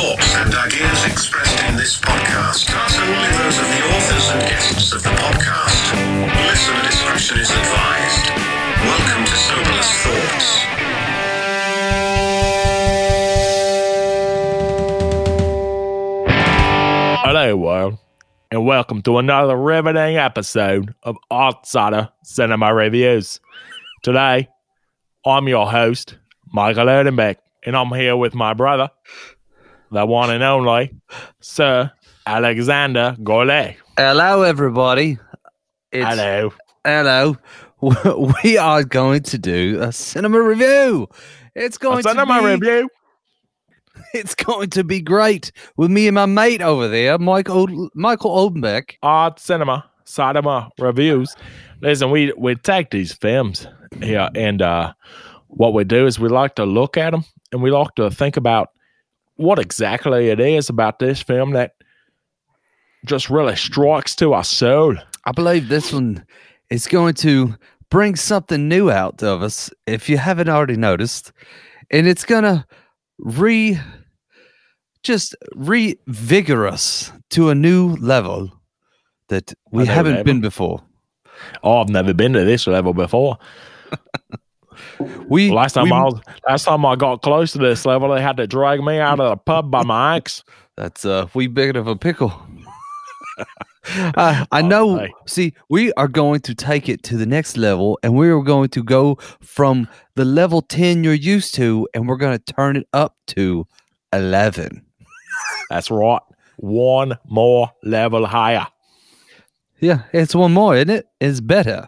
thoughts and ideas expressed in this podcast are solely those of the authors and guests of the podcast. Listener discretion is advised. Welcome to Soberless Thoughts. Hello, world, and welcome to another riveting episode of Outsider Cinema Reviews. Today, I'm your host, Michael Erdenbeck, and I'm here with my brother, the one and only Sir Alexander Gourlay. Hello, everybody. It's, Hello. Hello. We are going to do a cinema review. It's going A to cinema be, review. It's going to be great with me and my mate over there, Michael Michael Oldenbeck. Art Cinema Cinema Reviews. Listen, we we take these films here, and uh, what we do is we like to look at them, and we like to think about what exactly it is about this film that just really strikes to our soul. I believe this one is going to bring something new out of us, if you haven't already noticed, and it's gonna re just revigor us to a new level that we haven't level? been before. Oh, I've never been to this level before. We Last time we- I was, last time I got close to this level, they had to drag me out of the pub by my axe. That's a wee bit of a pickle. uh, I know. hey. See, we are going to take it to the next level, and we are going to go from the level 10 you're used to, and we're going to turn it up to 11. That's right, one more level higher. Yeah, it's one more, isn't it? It's better.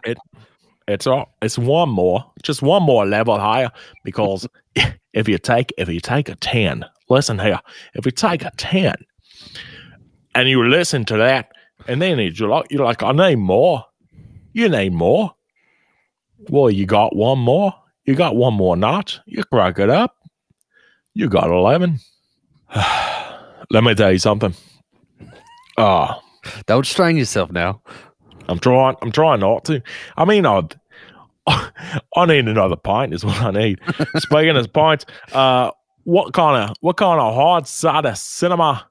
It's all, it's one more, just one more level higher. Because if you take if you take a ten, listen here, if you take a ten, and you listen to that, and then you're like you're like, I need more. You need more. Well, you got one more. You got one more notch. You crack it up. You got eleven. Let me tell you something. Ah. Don't strain yourself now. I'm trying. I'm trying not to. I mean, I I need another pint. Is what I need. Speaking of pints, uh, what kind of what kind of hard cider cinema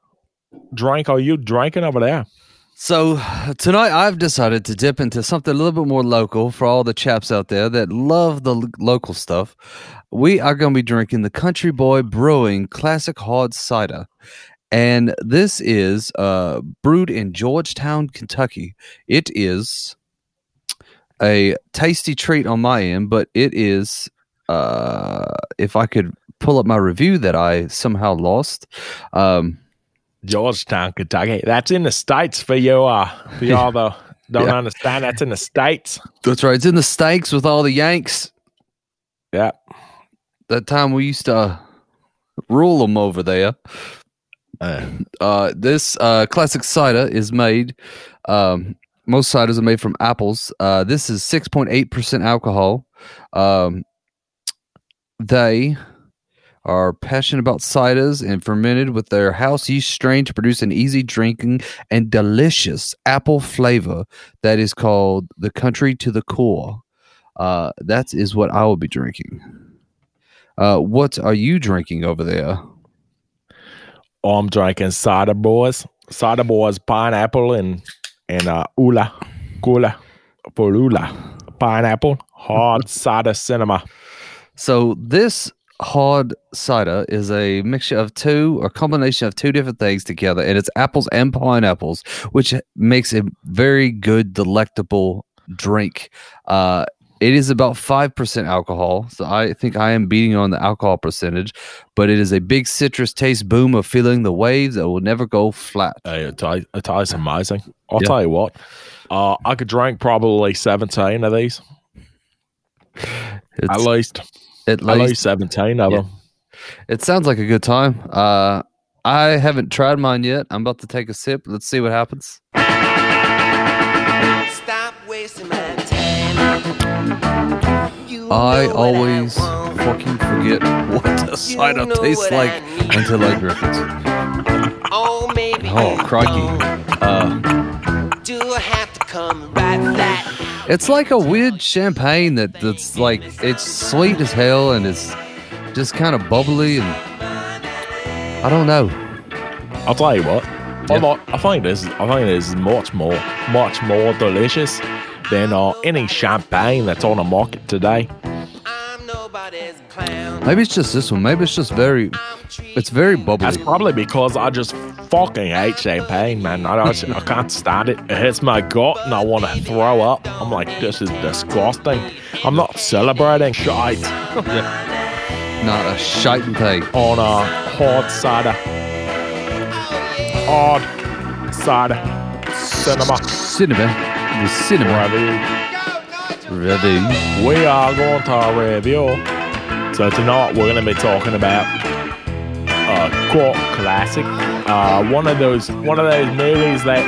drink are you drinking over there? So tonight I've decided to dip into something a little bit more local for all the chaps out there that love the lo- local stuff. We are going to be drinking the Country Boy Brewing Classic Hard Cider. And this is uh, brewed in Georgetown, Kentucky. It is a tasty treat on my end, but it is, uh, if I could pull up my review that I somehow lost, um, Georgetown, Kentucky. That's in the states for you. Uh, for y'all that don't Yeah. understand. That's in the states. that's right. It's in the States with all the Yanks. Yeah. that time we used to rule them over there. Uh, this uh, classic cider is made. Um, most ciders are made from apples. Uh, this is six point eight percent alcohol. Um, they are passionate about ciders and fermented with their house yeast strain to produce an easy drinking and delicious apple flavor that is called the country to the core. Uh, that is what I will be drinking. Uh, what are you drinking over there? Oh, I'm drinking cider boys. Cider boys pineapple and and uh ula. Gula. For ula. Pineapple. Hard cider cinema. So this hard cider is a mixture of two or combination of two different things together, and it's apples and pineapples, which makes a very good, delectable drink. Uh, it is about five percent alcohol, so I think I am beating on the alcohol percentage, but it is a big citrus taste boom of feeling the waves that will never go flat. Hey, it, ta- it tastes amazing. I'll Yeah. tell you what. Uh, I could drink probably 17 of these. It's, At least. at At least least 17 of Yeah. them. It sounds like a good time. Uh, I haven't tried mine yet. I'm about to take a sip. Let's see what happens. Stop wasting my time. You I always want. fucking forget what a cider know tastes what I like until I drink it. Oh, maybe Oh, you crikey. Uh, Do I have to come right back? it's like a weird champagne that, that's like, it's sweet as hell and it's just kind of bubbly and I don't know. I'll tell you what. I, like, I think this. I think this is much more, much more delicious than uh, any champagne that's on the market today. I'm nobody's clown. Maybe it's just this one. Maybe it's just very. It's very bubbly. That's probably because I just fucking hate champagne, man. I, I can't stand it. It hits my gut and I want to throw up. I'm like, this is disgusting. I'm not celebrating shite Not a shite and take. on a hard cider. Hard cider. Cinema. Cinema. The cinema Review. review. We are going to review. So tonight we're going to be talking about a cult classic. Uh, one of those, one of those movies that,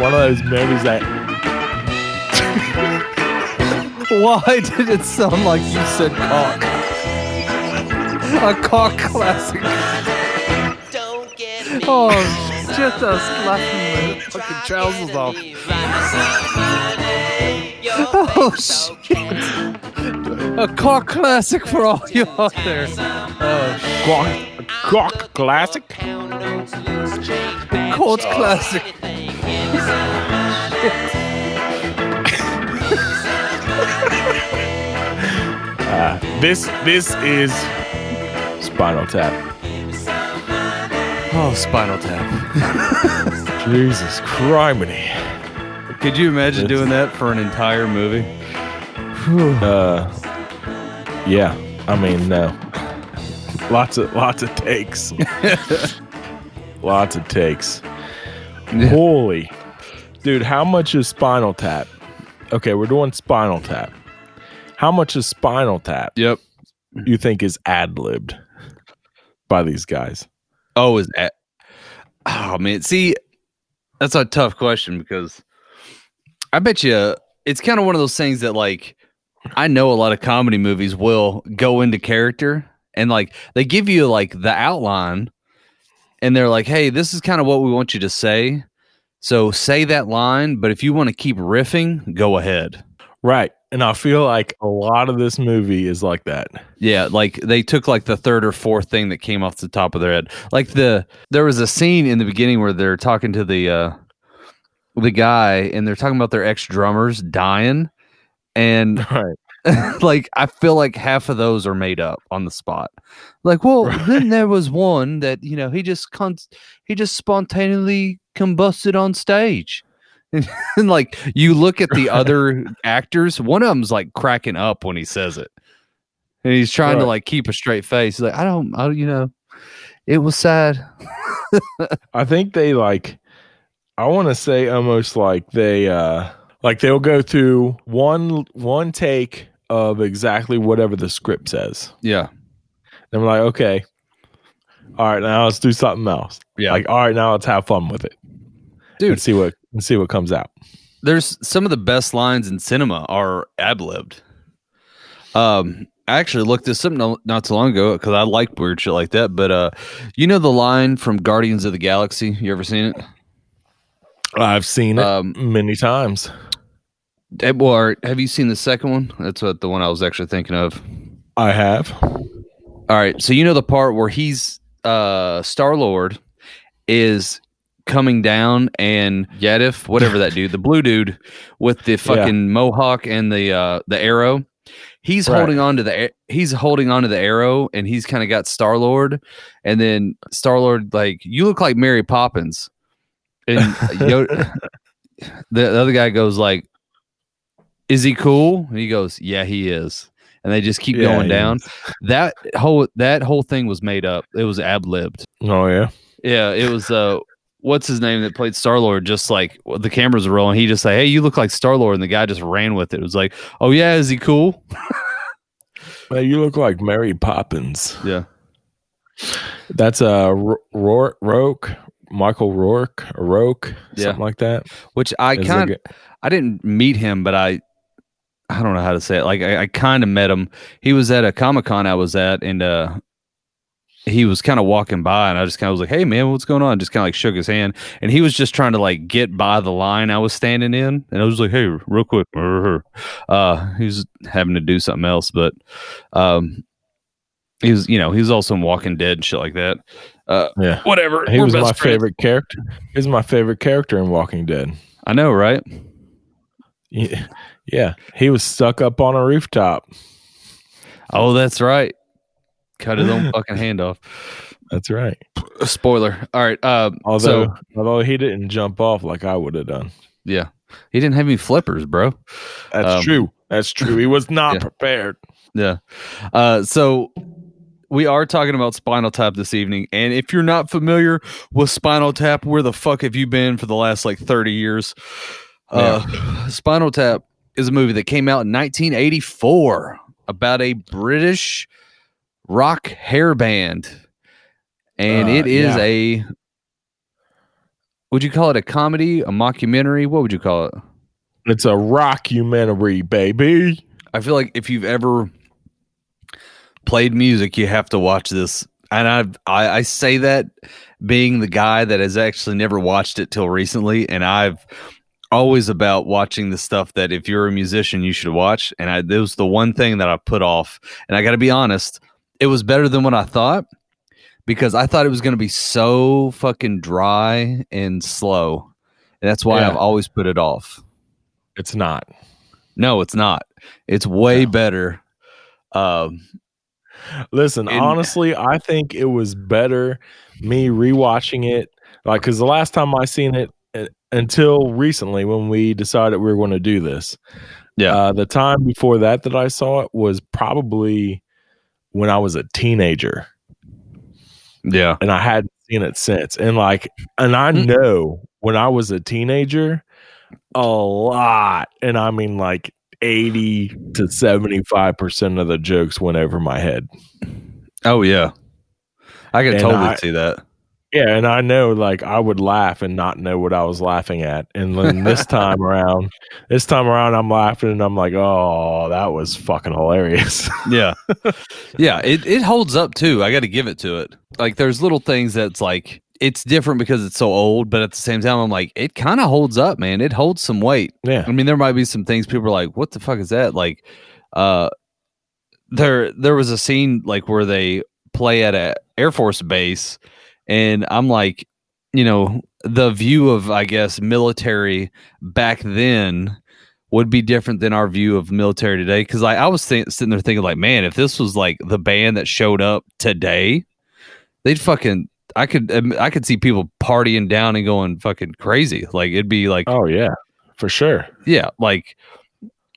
one of those movies that Why did it sound like you said cock? A cock classic. Don't get me. Oh, just us laughing fucking trousers off. Oh, shit. A cock classic for all you out there. Oh, Cock, cock classic. cold oh. classic. Uh, this, this is Spinal Tap. Oh, Spinal Tap. Jesus criminy. Could you imagine It's- doing that for an entire movie? Uh, yeah. I mean, no. Lots of, lots of takes. lots of takes. Holy, dude! How much is Spinal Tap? Okay, we're doing Spinal Tap. How much is Spinal Tap? Yep. You think is ad libbed by these guys? Oh, is that? Oh man, see, that's a tough question because I bet you it's kind of one of those things that like I know a lot of comedy movies will go into character and like they give you like the outline and they're like, "Hey, this is kind of what we want you to say." So say that line, but if you want to keep riffing, go ahead. Right. And I feel like a lot of this movie is like that. Yeah, like they took like the third or fourth thing that came off the top of their head. Like the there was a scene in the beginning where they're talking to the uh the guy and they're talking about their ex drummers dying and Right. like I feel like half of those are made up on the spot. Like, well, then there was one that, you know, he just con- he just spontaneously combusted on stage. And, like you look at the other actors, one of them's like cracking up when he says it. And he's trying to like keep a straight face. He's like, I don't I don't, you know, it was sad. I think they like I want to say almost like they uh like they'll go through one one take of exactly whatever the script says. Yeah. And we're like, okay. All right, now let's do something else. Yeah. Like, all right, now let's have fun with it. Dude. and see what and see what comes out. there's some of the best lines in cinema are ad libbed. Um, I actually looked this up no, not too long ago because I like weird shit like that. But uh, you know the line from Guardians of the Galaxy? You ever seen it? I've seen it Um, many times. Eh, well, have you seen the second one? That's what the one I was actually thinking of. I have. All right, so you know the part where he's uh Star Lord is coming down and Yadif, whatever that dude, the blue dude with the fucking mohawk and the uh the arrow. He's Right. holding on to the he's holding on to the arrow and he's kind of got Star Lord and then Star Lord like you look like Mary Poppins. And Yoda, the, the other guy goes like is he cool? And he goes, "Yeah, he is." And they just keep Yeah, going down is. that whole that whole thing was made up. It was ab libbed. Oh yeah. Yeah, it was. uh What's his name that played Star Lord? Just like well, the cameras are rolling, he just say, "Hey, you look like Star Lord," and the guy just ran with it. It was like, "Oh yeah, is he cool?" Well, you look like Mary Poppins. Yeah, That's uh Rourke, Rourke, Michael Rourke, Rourke, Yeah. something like that. which I kind I didn't meet him, but I I don't know how to say it. Like I, I kind of met him. He was at a Comic Con I was at, and uh he was kind of walking by, and I just kind of was like, "Hey man, what's going on?" Just kind of like shook his hand, and he was just trying to like get by the line I was standing in, and I was like, "Hey, real quick," uh, he was having to do something else, but um, he was you know he was also in Walking Dead and shit like that. Uh, Yeah. Whatever. He we're was my friends. favorite character. He was my favorite character in Walking Dead. I know, right? Yeah, yeah. He was stuck up on a rooftop. Oh, that's right. Cut his own fucking hand off. That's right. Spoiler. All right. Uh, Although, so although he didn't jump off like I would have done. yeah, he didn't have any flippers, bro. That's Um, true. That's true. He was not yeah. prepared. Yeah. Uh, so we are talking about Spinal Tap this evening, and if you're not familiar with Spinal Tap, where the fuck have you been for the last like 30 years? Uh, Spinal Tap is a movie that came out in 1984 about a British rock hair band, and Uh, it is yeah. a. Would you call it a comedy, a mockumentary? What would you call it? It's a rockumentary, baby. I feel like if you've ever played music, you have to watch this. And I've, I, I say that being the guy that has actually never watched it till recently, and I've always about watching the stuff that if you're a musician, you should watch. And I, it was the one thing that I put off. And I got to be honest, it was better than what I thought because I thought it was going to be so fucking dry and slow. And that's why Yeah. I've always put it off. It's not. No, it's not. It's way No. better. Um, Listen, In- honestly, I think it was better me rewatching it. Like, because the last time I seen it uh, until recently when we decided we were going to do this, Yeah. uh, the time before that that I saw it was probably when I was a teenager. yeah. and I hadn't seen it since. And like, and I Mm. know when I was a teenager, a lot, and I mean like 80 to 75% of the jokes went over my head. Oh yeah. I can And totally I- see that. Yeah, and I know like I would laugh and not know what I was laughing at. And then this time around, this time around I'm laughing and I'm like, "Oh, that was fucking hilarious." Yeah. yeah, it, it holds up too. I got to give it to it. Like there's little things that's like it's different because it's so old, but at the same time I'm like it kind of holds up, man. It holds some weight. yeah. I mean, there might be some things people are like, "What the fuck is that?" Like, uh, there there was a scene like where they play at a Air Force base, and I'm like, you know, the view of I guess military back then would be different than our view of military today. Because like I was think, sitting there thinking, like, man, if this was like the band that showed up today, they'd fucking. I could um, I could see people partying down and going fucking crazy. Like it'd be like Oh yeah. For sure. yeah like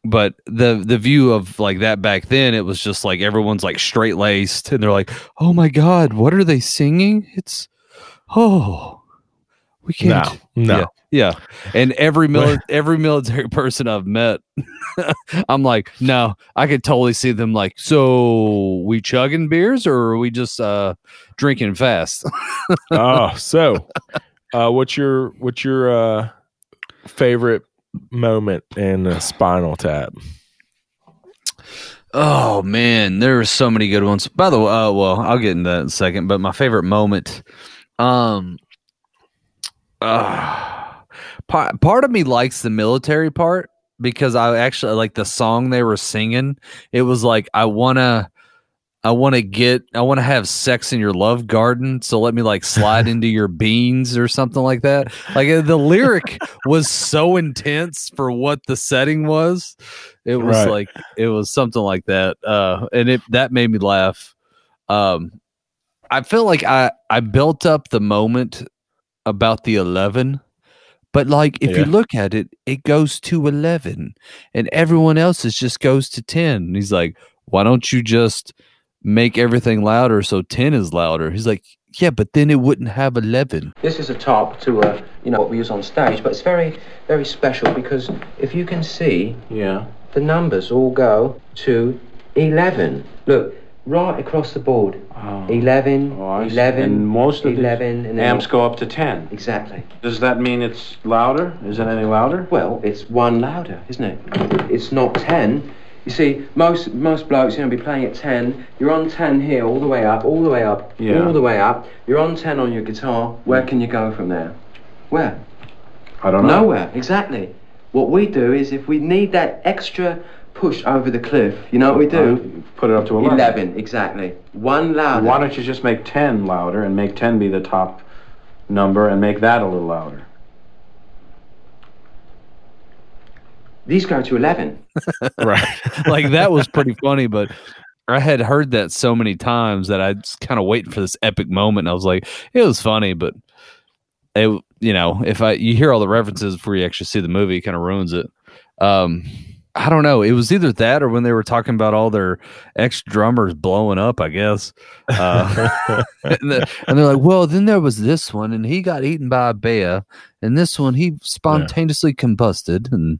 but the the view of like that back then it was just like everyone's like straight laced and they're like oh my god what are they singing it's oh we can't No. yeah, yeah. and every mili- every military person i've met i'm like no i could totally see them like so we chugging beers or are we just uh drinking fast oh, so uh what's your what's your uh favorite moment in uh, Spinal Tap? Oh man, there are so many good ones. By the way, uh, well, I'll get into that in a second. But my favorite moment, um, uh, part part of me likes the military part because I actually like the song they were singing. It was like I wanna, I wanna get, I wanna have sex in your love garden. So let me like slide into your beans or something like that. Like uh, the lyric was so intense for what the setting was. It was Right. like it was something like that, uh, and it that made me laugh. Um, I feel like I I built up the moment about the eleven, but like if Yeah. you look at it, it goes to eleven, and everyone else's just goes to ten. And he's like, "Why don't you just make everything louder so ten is louder?" He's like, "Yeah, but then it wouldn't have eleven. This is a top to uh, you know what we use on stage, but it's very, very special because if you can see, Yeah. the numbers all go to 11. Look, right across the board. Oh. 11, Oh, 11, And most of 11, the and then amps go up to 10. Exactly. Does that mean it's louder? Is it any louder? Well, it's one louder, isn't it? It's not 10. You see, most most blokes, you know, be playing at 10. You're on 10 here, all the way up, all the way up, Yeah. all the way up. You're on 10 on your guitar. Where can you go from there? Where? I don't know. Nowhere, exactly. What we do is if we need that extra push over the cliff. You know what we do? Uh, put it up to 11. 11, exactly. One louder. Why don't you just make 10 louder and make 10 be the top number and make that a little louder? These go to 11. right. like that was pretty funny, but I had heard that so many times that I was kind of waiting for this epic moment. And I was like, it was funny, but it, you know, if I you hear all the references before you actually see the movie, it kind of ruins it. Um, I don't know. It was either that or when they were talking about all their ex drummers blowing up. I guess, uh, and, the, and they're like, "Well, then there was this one, and he got eaten by a bear, and this one he spontaneously combusted." And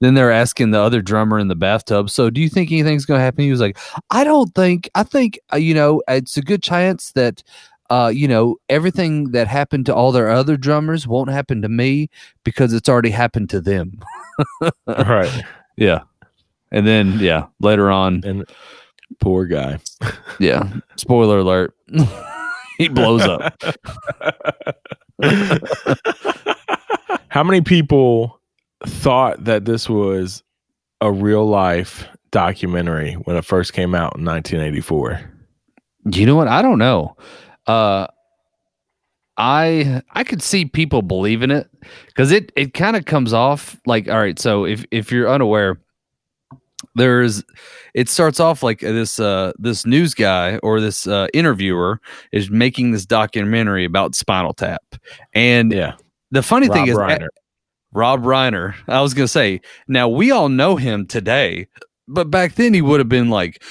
then they're asking the other drummer in the bathtub, "So, do you think anything's going to happen?" He was like, "I don't think. I think uh, you know, it's a good chance that." Uh, you know, everything that happened to all their other drummers won't happen to me because it's already happened to them. right. Yeah. And then yeah, later on, And poor guy. yeah, spoiler alert. he blows up. How many people thought that this was a real life documentary when it first came out in 1984? You know what? I don't know. Uh I I could see people believing it because it it kind of comes off like all right. So if if you're unaware, there's it starts off like this uh this news guy or this uh interviewer is making this documentary about Spinal Tap, and Yeah. the funny Rob thing is Reiner. Rob Reiner. I was gonna say now we all know him today, but back then he would have been like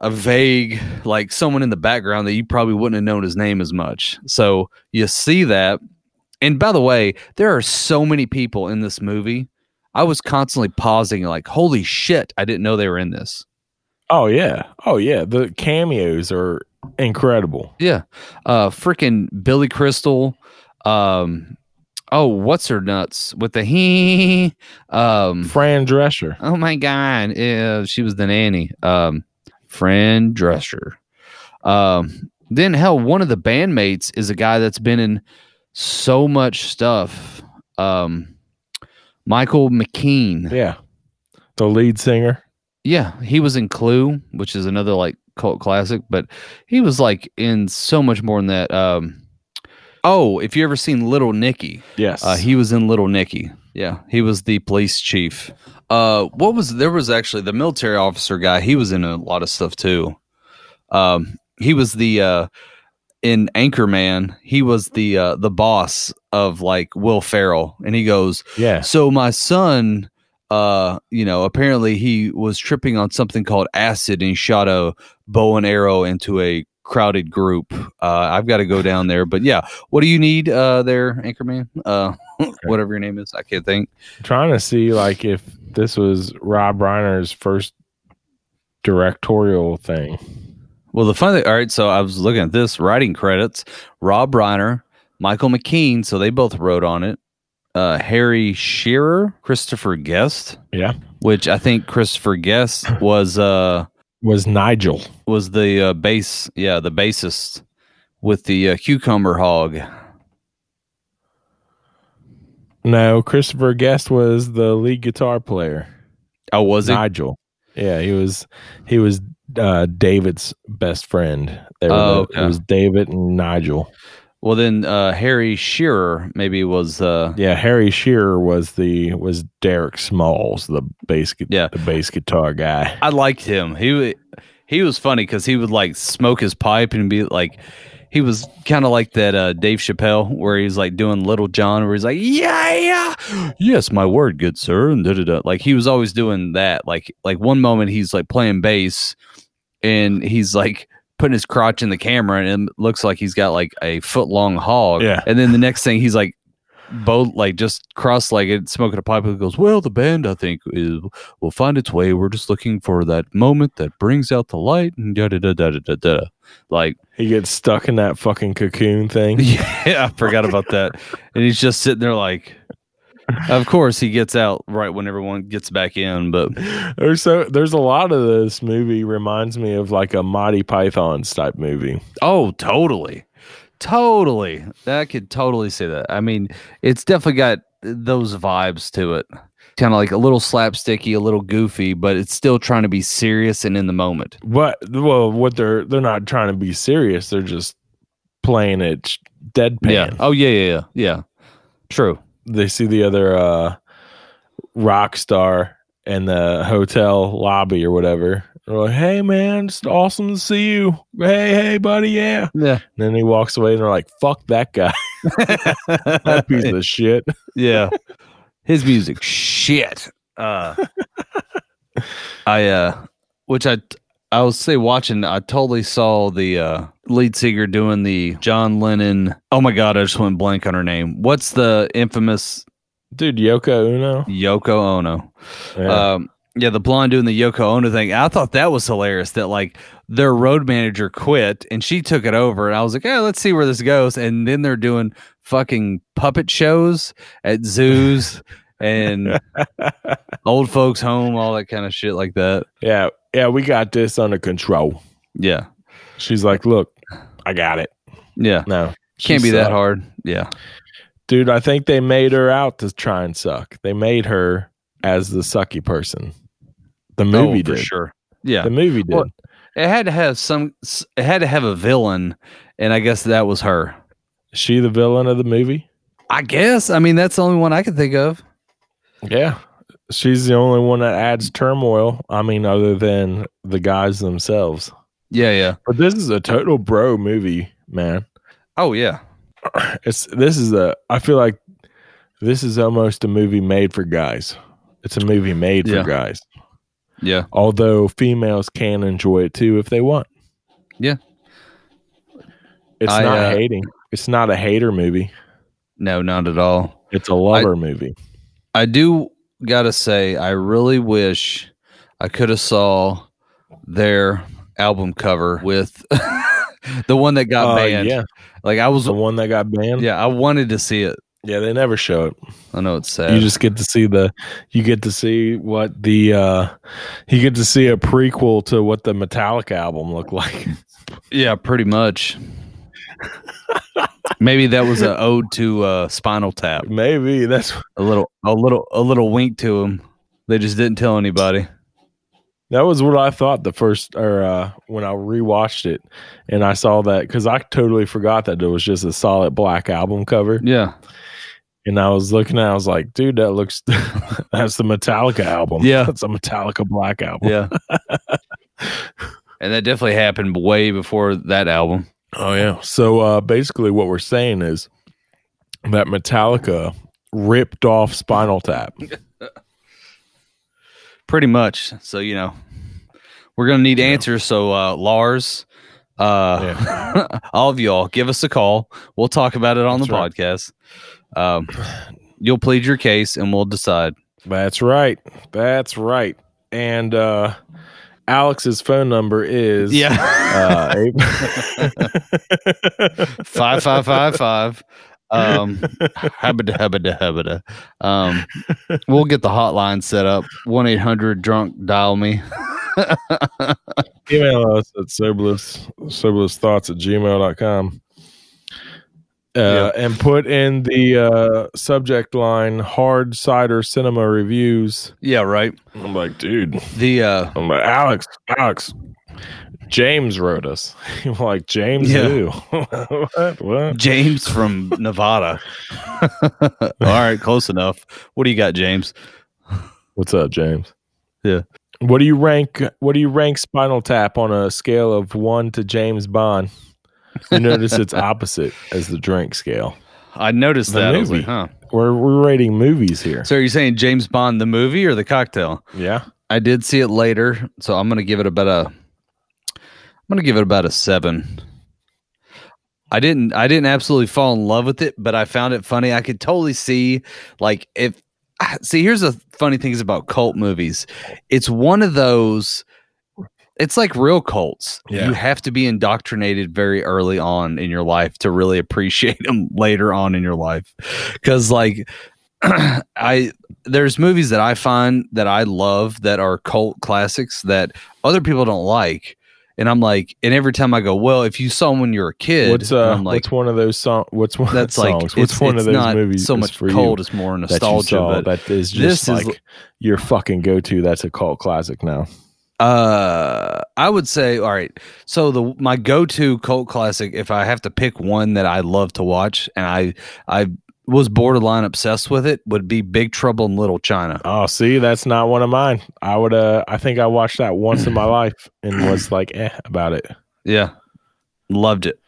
a vague, like someone in the background that you probably wouldn't have known his name as much. So you see that. And by the way, there are so many people in this movie. I was constantly pausing, like, holy shit, I didn't know they were in this. Oh, yeah. Oh, yeah. The cameos are incredible. Yeah. Uh freaking Billy Crystal. Um oh, what's her nuts with the he um Fran Drescher. Oh my god, yeah, she was the nanny. Um, Fran Drescher. Um, then hell, one of the bandmates is a guy that's been in so much stuff. Um, Michael McKean. Yeah. The lead singer. Yeah, he was in Clue, which is another like cult classic, but he was like in so much more than that. Um, oh, if you ever seen Little Nicky, Yes. uh, he was in Little Nicky. Yeah, he was the police chief. Uh, what was there was actually the military officer guy. He was in a lot of stuff too. Um, he was the uh, in Anchorman. He was the uh, the boss of like Will Ferrell, and he goes, yeah. so my son, uh, you know, apparently he was tripping on something called acid and he shot a bow and arrow into a crowded group. Uh, I've got to go down there, but yeah, what do you need uh, there, Anchorman? Uh, whatever your name is, I can't think. trying to see like if this was Rob Reiner's first directorial thing. Well, the funny thing, all right, so I was looking at this writing credits: Rob Reiner, Michael McKean, so they both wrote on it. Uh, Harry Shearer, Christopher Guest, Yeah. which I think Christopher Guest was uh Was Nigel. was the uh, bass, yeah, the bassist with the uh, cucumber hog. No, Christopher Guest was the lead guitar player. Oh, was it? Nigel. Yeah, he was he was uh David's best friend. They were Oh, the- okay. It was David and Nigel. Well, then uh, Harry Shearer maybe was. Uh, Yeah, Harry Shearer was the was Derek Smalls, the bass Yeah. the bass guitar guy. I liked him. He he was funny because he would like smoke his pipe and be like, he was kind of like that uh, Dave Chappelle where he's like doing Lil Jon, where he's like, yeah, yeah, yes, my word, good sir, and da da da. Like he was always doing that. Like like one moment he's like playing bass, and he's like putting his crotch in the camera, and it looks like he's got like a foot long hog. Yeah. and then the next thing he's like. Both like just cross-legged, smoking a pipe. And goes, well, the band I think is will find its way. We're just looking for that moment that brings out the light and da da da da da da. Like, He gets stuck in that fucking cocoon thing. yeah, I forgot about that. And he's just sitting there, like, of course he gets out right when everyone gets back in. But There's so there's a lot of this movie reminds me of like a Monty Python's type movie. oh, totally, totally, I could totally say that. I mean, it's definitely got those vibes to it. Kind of like a little slapsticky, a little goofy, but it's still trying to be serious and in the moment. What? Well, what they're they're not trying to be serious. They're just playing it deadpan. Yeah. Oh yeah, yeah, yeah. Yeah. True. They see the other uh, rock star in the hotel lobby or whatever. They're like, "Hey, man, it's awesome to see you. Hey, hey, buddy, yeah." Yeah. And then he walks away, and they're like, "Fuck that guy, that piece of shit." yeah. His music shit. Uh I uh which I I was say watching I totally saw the uh lead singer doing the John Lennon Oh my god, I just went blank on her name. What's the infamous Dude, Yoko Ono? Yoko Ono? Yeah. Um yeah, the blonde doing the Yoko Ono thing. I thought that was hilarious that like their road manager quit and she took it over and I was like, "Yeah, let's see where this goes." And then they're doing fucking puppet shows at zoos and old folks home, all that kind of shit like that. yeah, yeah, we got this under control. Yeah. She's like, "Look, I got it." Yeah. No, Can't be that hard. Yeah. dude. I think they made her out to try and suck. They made her as the sucky person. The oh, movie Oh, for did. sure. Yeah. The movie did. Well, It had to have some it had to have a villain and I guess that was her. she the villain of the movie? I guess. I mean, that's the only one I can think of. Yeah. She's the only one that adds turmoil. I mean, other than the guys themselves. Yeah, yeah. But this is a total bro movie, man. Oh yeah. It's this is a I feel like this is almost a movie made for guys. It's a movie made for Yeah. guys. Yeah. Although females can enjoy it too if they want. Yeah. It's I, not uh, hating. It's not a hater movie. No, not at all. It's a lover movie. I do gotta say, I really wish I could have saw their album cover with the one that got Uh, banned. yeah, Like I was, the one that got banned. yeah, I wanted to see it. Yeah, they never show it. I know it's sad. You just get to see the, you get to see what the, uh you get to see a prequel to what the Metallica album looked like. yeah, pretty much. Maybe that was an ode to uh, Spinal Tap. Maybe that's A little, a little, a little wink to him. They just didn't tell anybody. That was what I thought the first, or uh when I rewatched it, and I saw that because I totally forgot that it was just a solid black album cover, Yeah, and I was looking at, it, I was like, dude, that looks, that's the Metallica album. Yeah. that's a Metallica black album. yeah. and that definitely happened way before that album. Oh yeah. So uh basically what we're saying is that Metallica ripped off Spinal Tap. Pretty much. So you know, we're gonna need answers. So uh, Lars, uh, all of y'all, give us a call. We'll talk about it on That's the right. podcast. Um, you'll plead your case, and we'll decide. That's right. That's right. And uh Alex's phone number is yeah uh five five five five. Um, habada habada habada. Um, we'll get the hotline set up. One eight hundred drunk dial me. email us at soberless thoughts at gmail.com. Uh, and put in the uh, subject line hard cider cinema reviews. Yeah, right. I'm like, dude, The uh, I'm like, Alex, Alex, James wrote us. Like, James Yeah. who? what? What? James from Nevada. All right, close enough. What do you got, James? What's up, James? Yeah. What do you rank? What do you rank Spinal Tap on a scale of one to James Bond? You notice it's opposite as the drink scale. I noticed The that. Movie. like, huh. We're we're rating movies here. So are you saying James Bond the movie or the cocktail? Yeah. I did see it later, so I'm gonna give it about a gonna give it about a seven. I didn't I didn't absolutely fall in love with it, but I found it funny. I could totally see like if ah, see here's the funny things about cult movies. It's one of those it's like real cults. Yeah. You have to be indoctrinated very early on in your life to really appreciate them later on in your life. Cuz like I there's movies that I find that I love that are cult classics that other people don't like. And I'm like, and every time I go, well, if you saw when you were a kid, What's uh? I'm like, what's one of those songs? What's one that's of like songs? What's it's, one it's of those not movies so much for you cold, it's more that nostalgia. saw But that is this just is- like your fucking go to. That's a cult classic now. Uh, I would say, all right. So the my go to cult classic, if I have to pick one that I love to watch, and I I was borderline obsessed with it, would be Big Trouble in Little China. Oh, see, that's not one of mine. I would uh I think I watched that once in my life and was like eh about it. Yeah, loved it.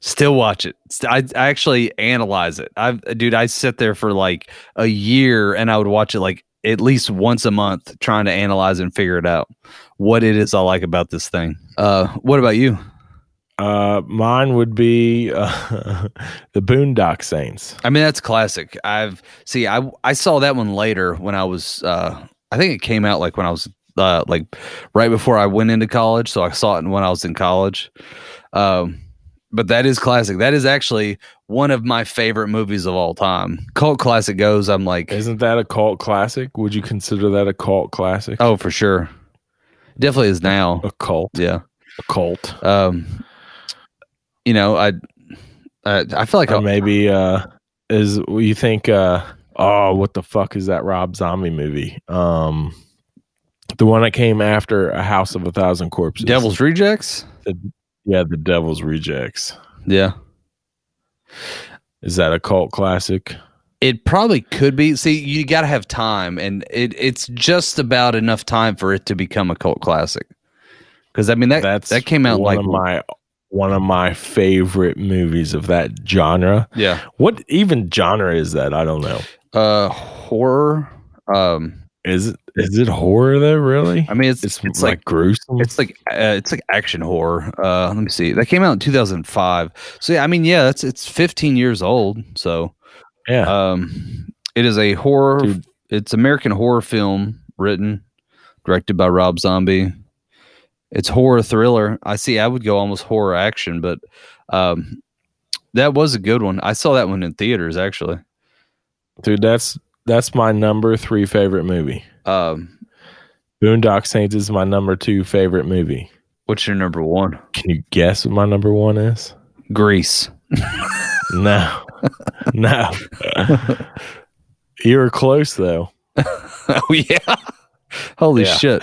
Still watch it. I, I actually analyze it. I dude, I sit there for like a year and I would watch it like at least once a month, trying to analyze and figure it out what it is I like about this thing. Uh, what about you? Uh mine would be uh, the Boondock Saints. I mean, that's classic. I've see, I I saw that one later when I was. Uh, I think it came out like when I was uh, like right before I went into college, so I saw it when I was in college. Um, but that is classic. That is actually one of my favorite movies of all time. Cult classic goes. I'm like, Isn't that a cult classic? Would you consider that a cult classic? oh, for sure, definitely is now. A cult. Yeah. A cult. Um, you know, I, I, I feel like maybe uh is you think uh oh what the fuck is that Rob Zombie movie? Um the one that came after A House of a Thousand Corpses. Devil's Rejects. Yeah, the Devil's Rejects. Yeah. Is that a cult classic? It probably could be. See, you got to have time, and it, it's just about enough time for it to become a cult classic. Because I mean that That's that came out one like of my one of my favorite movies of that genre. yeah, What even genre is that? I don't know. uh, horror. Um, Is it is it horror though? Really? I mean it's it's, it's, like, like gruesome. it's like uh, it's like action horror. Uh, let me see. That came out in two thousand five. So yeah, I mean yeah, it's it's fifteen years old. So yeah. um, it is a horror. Dude. It's American horror film written, directed by Rob Zombie. It's horror thriller. I see. I would go almost horror action, but um, that was a good one. I saw that one in theaters actually. Dude, that's that's my number three favorite movie. Um, Boondock Saints is my number two favorite movie. what's your number one? Can you guess what my number one is? Grease. No, no. you were close though, oh yeah. Holy Yeah. shit.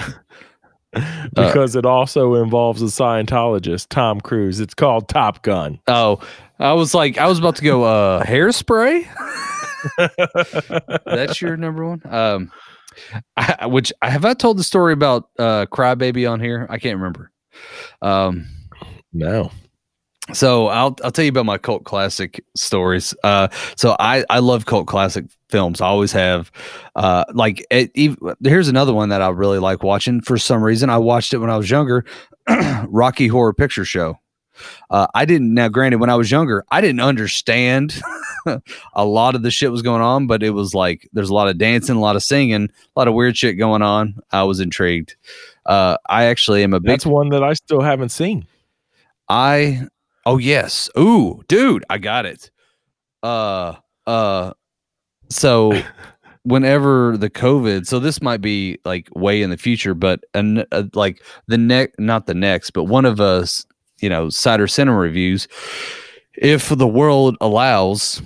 because it also involves a Scientologist, Tom Cruise. It's called Top Gun. Oh, I was like, I was about to go. Uh, hairspray. That's your number one. Um, I, which have I told the story about uh, Crybaby on here? I can't remember. Um, No, so I'll I'll tell you about my cult classic stories. Uh, so I I love cult classic films. I always have. Uh, like it, ev here's another one that I really like watching. For some reason, I watched it when I was younger. Rocky Horror Picture Show. Uh, I didn't. Now, granted, when I was younger, I didn't understand a lot of the shit was going on, but it was like there's a lot of dancing, a lot of singing, a lot of weird shit going on. I was intrigued. Uh, I actually am a big that's one that I still haven't seen. I oh yes. Ooh, dude, I got it. Uh uh so whenever the COVID, so this might be like way in the future, but an, uh, like the next not the next, but one of us, you know, cider cinema reviews, if the world allows,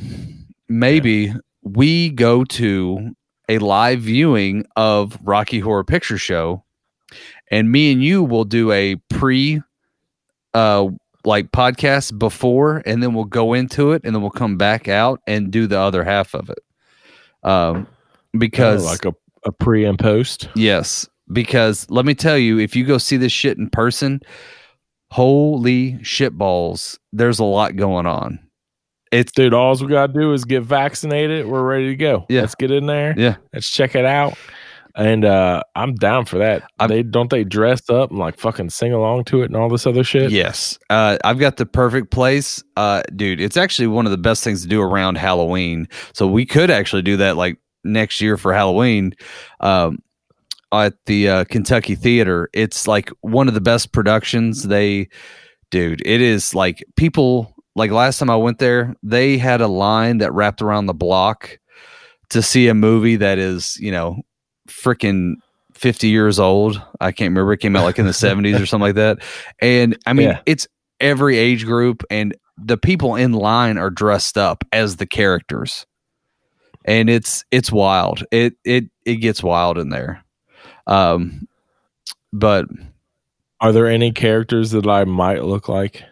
maybe we go to a live viewing of Rocky Horror Picture Show and me and you will do a pre uh like podcast before and then we'll go into it and then we'll come back out and do the other half of it um because like a, a pre and post. yes because let me tell you if you go see this shit in person holy shit balls there's a lot going on it's Dude, all we gotta do is get vaccinated. We're ready to go. Yeah. Let's get in there. yeah Let's check it out. And uh I'm down for that. I'm- they don't they dress up and like fucking sing along to it and all this other shit. Yes. Uh, I've got the perfect place. Uh, dude, it's actually one of the best things to do around Halloween. So we could actually do that like next year for Halloween um, at the uh, Kentucky Theater. It's like one of the best productions. They, dude, it is like people, like last time I went there, they had a line that wrapped around the block to see a movie that is, you know, freaking 50 years old. I can't remember. It came out like in the 70s or something like that. And I mean, Yeah. it's every age group, and the people in line are dressed up as the characters. And it's it's wild. It it it gets wild in there. Um but Are there any characters that I might look like?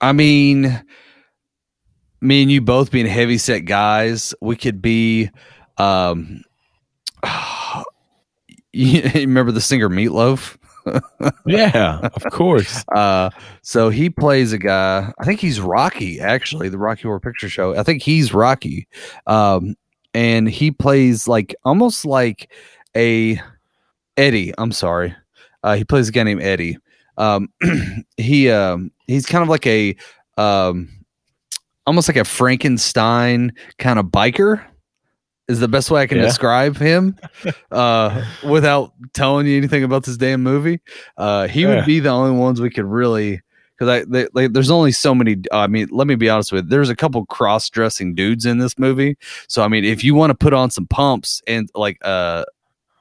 I mean, me and you both being heavy set guys, we could be. Um, you remember the singer Meatloaf? Yeah, of course. Uh, so he plays a guy. I think he's Rocky, actually, the Rocky Horror Picture Show. I think he's Rocky, um, and he plays like almost like a Eddie. I'm sorry, uh, he plays a guy named Eddie. Um, he um, he's kind of like a um, almost like a Frankenstein kind of biker. Is the best way I can Yeah. describe him, uh, without telling you anything about this damn movie. Uh, he Yeah. would be the only ones we could really because I they, like there's only so many. I mean, let me be honest with you. There's a couple cross dressing dudes in this movie. So I mean, if you want to put on some pumps and like uh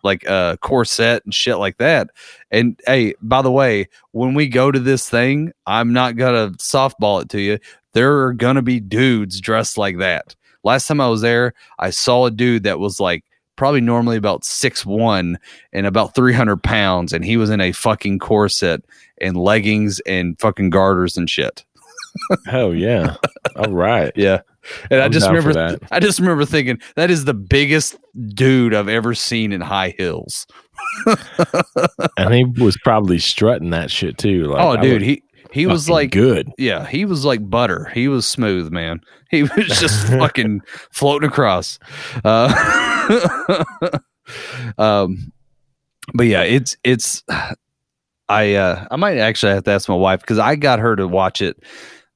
like a corset and shit like that. And hey, by the way, when we go to this thing, I'm not gonna softball it to you. There are gonna be dudes dressed like that. Last time I was there, I saw a dude that was like probably normally about six one and about 300 pounds and he was in a fucking corset and leggings and fucking garters and shit Hell yeah. All right. yeah and i I'm just remember i just remember thinking that is the biggest dude i've ever seen in high heels And he was probably strutting that shit too. Like, oh I dude look he he was like good. yeah he was like butter. He was smooth man. He was just fucking floating across. Uh um but yeah it's it's i uh i might actually have to ask my wife because i got her to watch it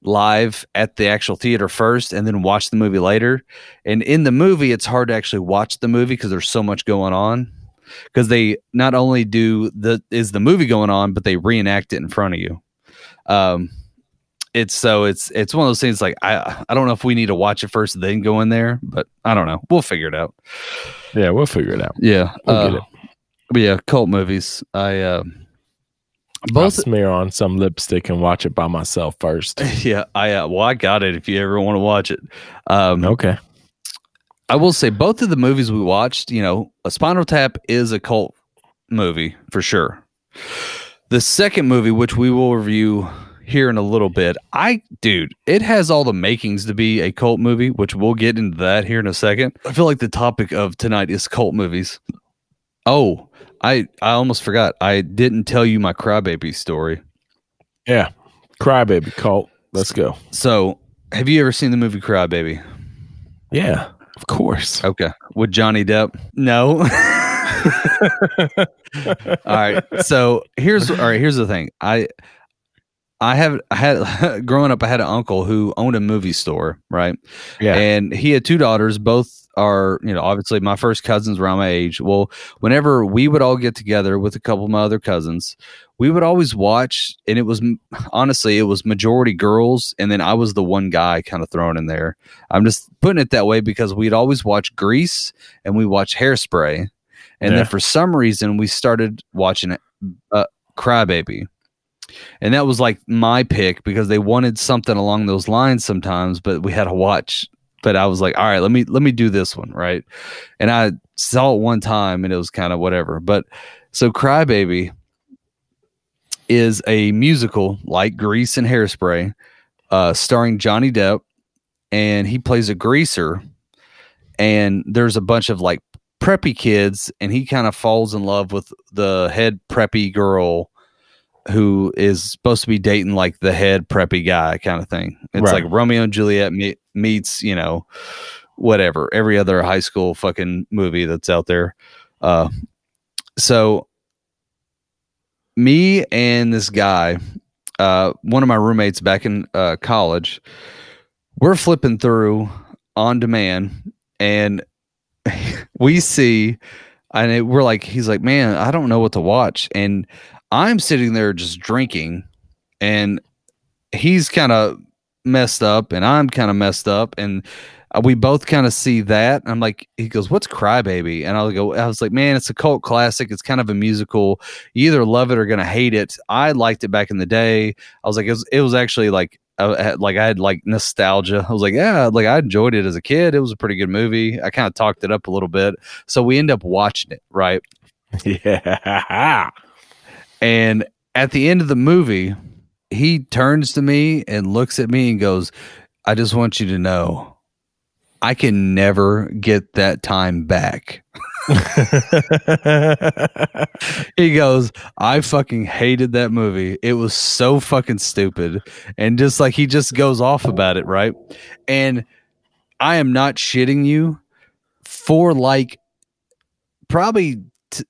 live at the actual theater first and then watch the movie later. And in the movie it's hard to actually watch the movie because there's so much going on. Because they not only do the is the movie going on but they reenact it in front of you um it's so it's it's one of those things like i i don't know if we need to watch it first then go in there but i don't know we'll figure it out Yeah, we'll figure it out. yeah We'll get uh, but yeah cult movies i I'll both smear on some lipstick and watch it by myself first. yeah i uh, well i got it if you ever want to watch it um Okay. I will say both of the movies we watched, you know, a Spinal Tap is a cult movie for sure. The second movie, which we will review here in a little bit, I dude, it has all the makings to be a cult movie, which we'll get into that here in a second. I feel like the topic of tonight is cult movies. Oh, I I almost forgot. I didn't tell you my crybaby story. Yeah. Crybaby cult. Let's go. So, have you ever seen the movie Crybaby? Yeah, of course. Okay. With Johnny Depp? No. all right. So here's all right. Here's the thing. I I have I had growing up. I had an uncle who owned a movie store, right? Yeah. And he had two daughters. Both are you know obviously my first cousins around my age. Well, whenever we would all get together with a couple of my other cousins, we would always watch, and it was honestly it was majority girls, and then I was the one guy kind of thrown in there. I'm just putting it that way because we'd always watch Grease and we watch Hairspray, and Yeah. then for some reason we started watching uh, Crybaby. And that was like my pick because they wanted something along those lines sometimes, but we had to watch. But I was like, all right, let me let me do this one, right? And I saw it one time and it was kind of whatever. But so Crybaby is a musical like Grease and Hairspray, uh, starring Johnny Depp, and he plays a greaser. And there's a bunch of like preppy kids, and he kind of falls in love with the head preppy girl who is supposed to be dating like the head preppy guy kind of thing. It's Right. like Romeo and Juliet me- meets, you know, whatever, every other high school fucking movie that's out there. Uh, so me and this guy, uh, one of my roommates back in uh, college, we're flipping through on demand and we see and it, we're like he's like man i don't know what to watch and i'm sitting there just drinking and he's kind of messed up and i'm kind of messed up and we both kind of see that. I'm like, he goes, "What's Crybaby?" And I'll go, I was like, "Man, it's a cult classic. It's kind of a musical. You either love it or gonna hate it." I liked it back in the day. I was like, it was, it was actually like. Like I had like nostalgia. I was like, yeah, like I enjoyed it as a kid. It was a pretty good movie. I kind of talked it up a little bit. So we end up watching it, right? Yeah. And at the end of the movie, he turns to me and looks at me and goes, I just want you to know I can never get that time back. he goes, I fucking hated that movie. It was so fucking stupid. And just like he just goes off about it, right? And I am not shitting you for like probably t-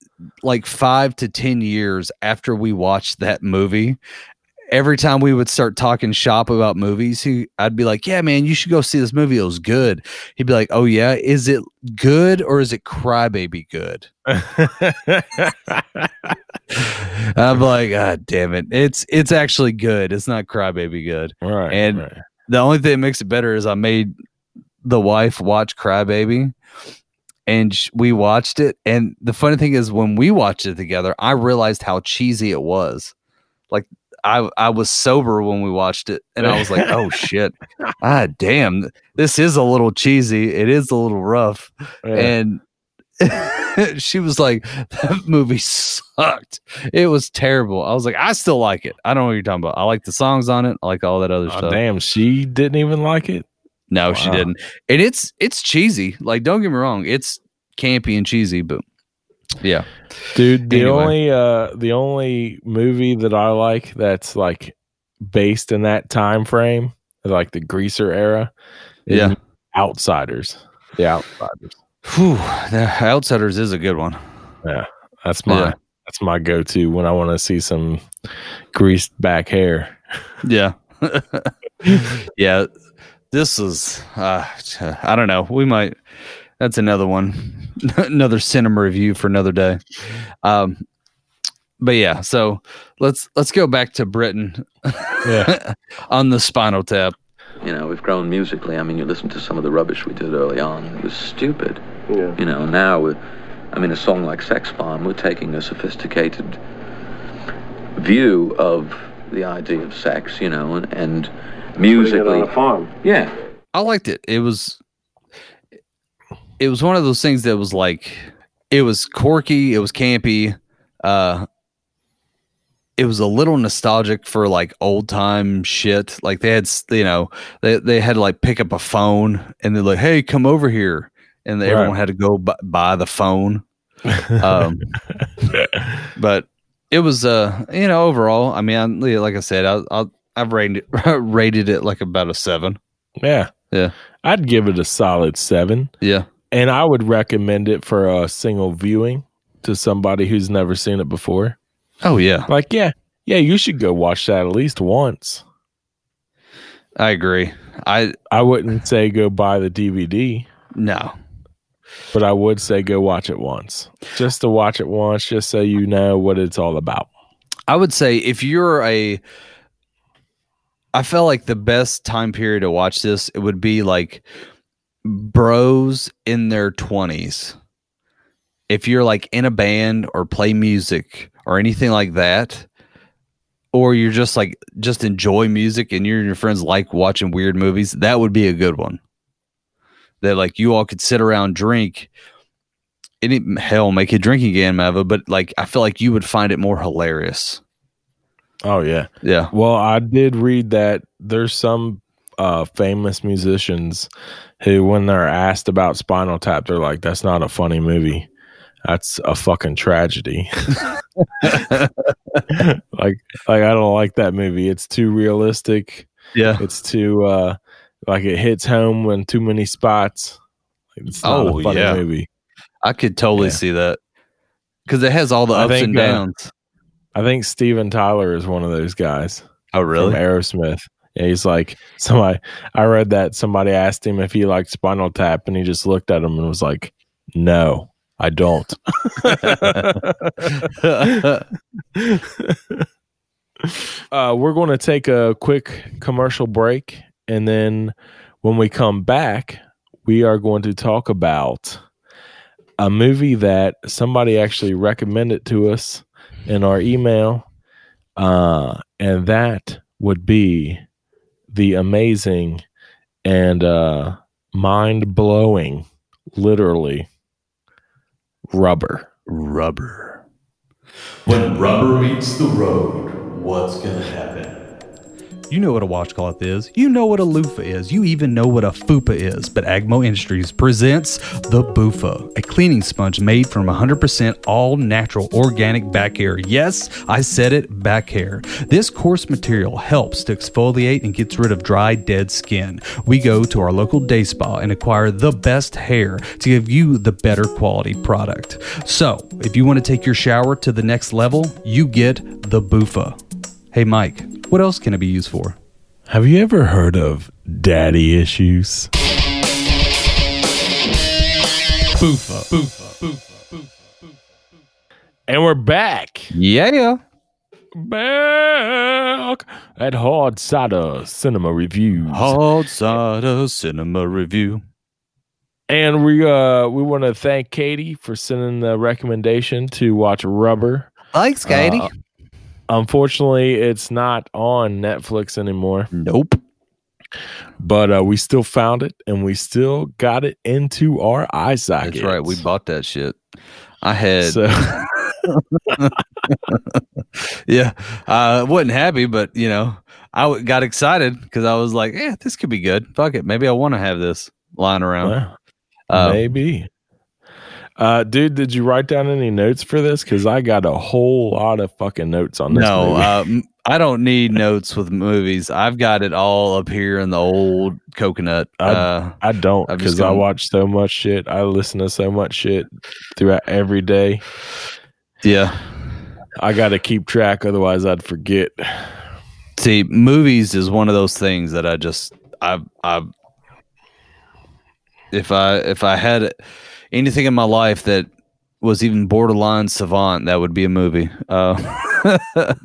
like five to 10 years after we watched that movie. Every time we would start talking shop about movies, he, I'd be like, "Yeah, man, you should go see this movie. It was good." He'd be like, "Oh yeah, is it good or is it crybaby good?" I'm like, "God damn it, it's it's actually good. It's not crybaby good." right. And- right. The only thing that makes it better is I made the wife watch Crybaby, and sh- we watched it. And the funny thing is, when we watched it together, I realized how cheesy it was. Like I, I was sober when we watched it, and I was like, "Oh shit, ah damn, this is a little cheesy. It is a little rough." Yeah. And she was like, "That movie sucked. It was terrible." I was like, "I still like it. I don't know what you're talking about. I like the songs on it. I like all that other Oh, stuff." damn, she didn't even like it. No, she didn't. And it's it's cheesy. Like, don't get me wrong, it's campy and cheesy, but yeah. Dude, the Anyway. only uh the only movie that I like that's like based in that time frame, like the greaser era, is Yeah. Outsiders. The Outsiders. Whew, the Outsiders is a good one. Yeah. That's my Yeah. that's my go to when I want to see some greased back hair. Yeah. yeah. This is uh I don't know. We might that's another one. another cinema review for another day. Um but yeah, so let's let's go back to Britain Yeah. on the spinal tap. You know, we've grown musically. I mean, you listen to some of the rubbish we did early on. It was stupid. Yeah. You know, now, we're, I mean, a song like Sex Farm, we're taking a sophisticated view of the idea of sex, you know, and, and musically. on a farm. Yeah. I liked it. It was it was one of those things that was like it was quirky, it was campy, uh it was a little nostalgic for like old time shit. Like they had, you know, they they had to like pick up a phone and they're like, "Hey, come over here," and Right. everyone had to go bu- buy the phone. Um, but it was, uh, you know, overall, I mean, I, like I said, I, I I've rated it, rated it like about a seven. yeah. Yeah. I'd give it a solid seven. Yeah, And I would recommend it for a single viewing to somebody who's never seen it before. Oh yeah, Like, yeah, yeah, you should go watch that at least once. I agree. I I wouldn't say go buy the DVD, no. but I would say go watch it once. Just to watch it once, just so you know what it's all about. I would say if you're a I felt like the best time period to watch this it would be like bros in their 20s. If you're like in a band or play music or anything like that or you're just like just enjoy music and you and your friends like watching weird movies, that would be a good one. That like you all could sit around drink it, hell make a drinking game Mava, but like I feel like you would find it more hilarious. Oh yeah. Yeah. Well, I did read that there's some uh, famous musicians who, when they're asked about Spinal Tap, they're like, "That's not a funny movie. That's a fucking tragedy." like, like I don't like that movie. It's too realistic. Yeah. It's too uh, like it hits home in too many spots. It's not Oh, a funny yeah. movie. I could totally Yeah. see that because it has all the I ups think, and uh, downs. I think Steven Tyler is one of those guys. oh, from Aerosmith. Yeah, he's like somebody. I read that somebody asked him if he liked Spinal Tap, and he just looked at him and was like, "No, I don't." uh, we're going to take a quick commercial break, and then when we come back, we are going to talk about a movie that somebody actually recommended to us in our email. Uh, and that would be the amazing and uh, mind blowing, literally, rubber. Rubber. When rubber meets the road, what's gonna happen? You know what a washcloth is. You know what a loofah is. You even know what a fupa is. But Agmo Industries presents the Boofa, a cleaning sponge made from 100% all natural organic back hair. Yes, I said it, back hair. This coarse material helps to exfoliate and gets rid of dry, dead skin. We go to our local day spa and acquire the best hair to give you the better quality product. So, if you want to take your shower to the next level, you get the Boofa. Hey, Mike, what else can it be used for? Have you ever heard of daddy issues? Boofa. Boofa. Boofa. boofa, And we're back. Yeah. Yeah. Back at Hard Cider Cinema Reviews. Hard cider cinema review. And we uh we want to thank Katie for sending the recommendation to watch Rubber. Thanks, Katie. Unfortunately, it's not on Netflix anymore, nope. but uh, we still found it and we still got it into our eye sockets. That's right. We bought that shit. I had. So, yeah, I wasn't happy, but you know, I w- got excited because I was like, "Yeah, this could be good. Fuck it, maybe I want to have this lying around." well, Um, maybe. Uh, dude, did you write down any notes for this? Because I got a whole lot of fucking notes on this. no, um, I don't need notes with movies. I've got it all up here in the old coconut. I- Uh, I don't I've because I watch so much shit. I listen to so much shit throughout every day. yeah. I got to keep track, otherwise I'd forget. See, movies is one of those things that I just I I if I if I had anything in my life that was even borderline savant, that would be a movie. Uh,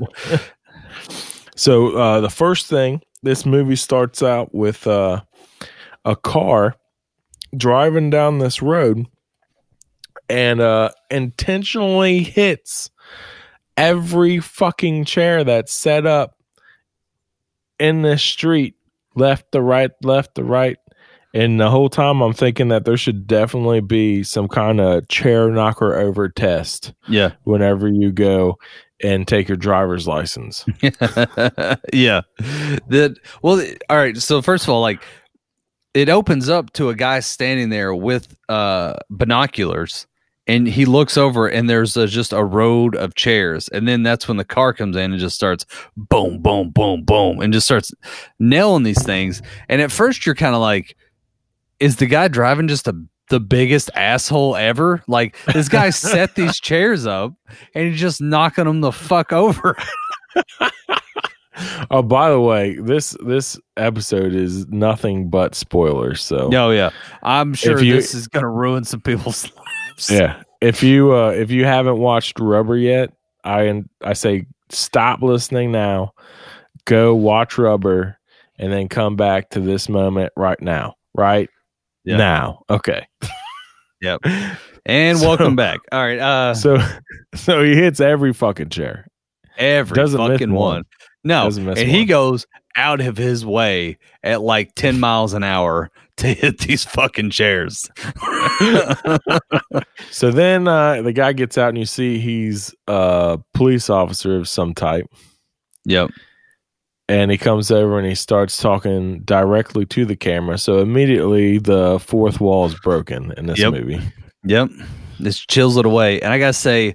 So uh, the first thing, this movie starts out with uh, a car driving down this road and uh, intentionally hits every fucking chair that's set up in this street, left to right, left to right. And the whole time I'm thinking that there should definitely be some kind of chair knocker over test yeah, whenever you go and take your driver's license. yeah. That well, all right. So first of all, like it opens up to a guy standing there with uh binoculars. And he looks over, and there's a, just a road of chairs. And then that's when the car comes in and just starts boom, boom, boom, boom, and just starts nailing these things. And at first, you're kind of like, is the guy driving just a the biggest asshole ever? Like this guy set these chairs up and he's just knocking them the fuck over. Oh, by the way, this this episode is nothing but spoilers. So Oh yeah, I'm sure you- this is gonna ruin some people's lives. yeah, if you uh, if you haven't watched Rubber yet, I I say stop listening now, go watch Rubber, and then come back to this moment right now. Right Yeah. now, okay. Yep. And So- welcome back. All right. Uh, So so he hits every fucking chair. every doesn't fucking one. one. No, and miss he goes out of his way at like ten miles an hour to hit these fucking chairs. So then uh, the guy gets out and you see he's a police officer of some type. yep. And he comes over and he starts talking directly to the camera. So immediately the fourth wall is broken in this Yep. movie. Yep. This chills it away. And I got to say,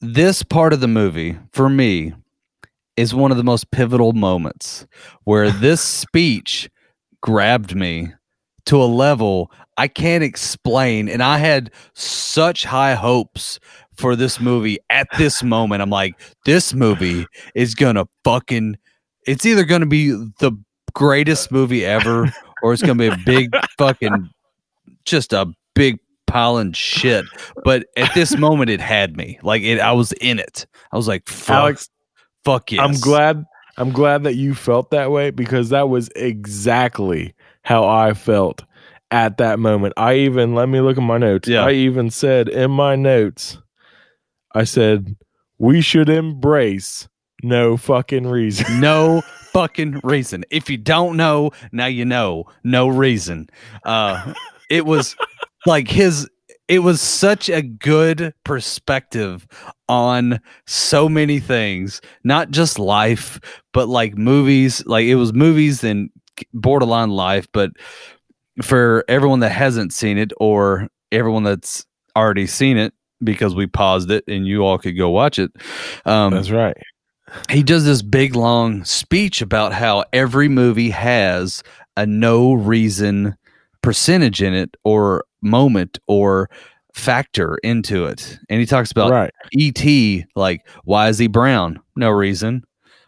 this part of the movie, for me, is one of the most pivotal moments where this speech grabbed me to a level I can't explain. And I had such high hopes for this movie at this moment. I'm like, this movie is going to fucking, it's either going to be the greatest movie ever or it's going to be a big fucking, just a big pile piling shit. But at this moment, it had me. Like it, I was in it. I was like, fuck, Alex, fuck yes. I'm glad I'm glad that you felt that way because that was exactly how I felt at that moment. I even let me look at my notes. Yeah. I even said in my notes, I said we should embrace no fucking reason. no fucking reason. If you don't know, now you know. No reason. Uh it was like his it was such a good perspective on so many things, not just life, but like movies, like it was movies and borderline life, but for everyone that hasn't seen it or everyone that's already seen it because we paused it and you all could go watch it. Um That's right. He does this big long speech about how every movie has a no reason percentage in it or moment or factor into it. And he talks about right. et like why is he brown? No reason.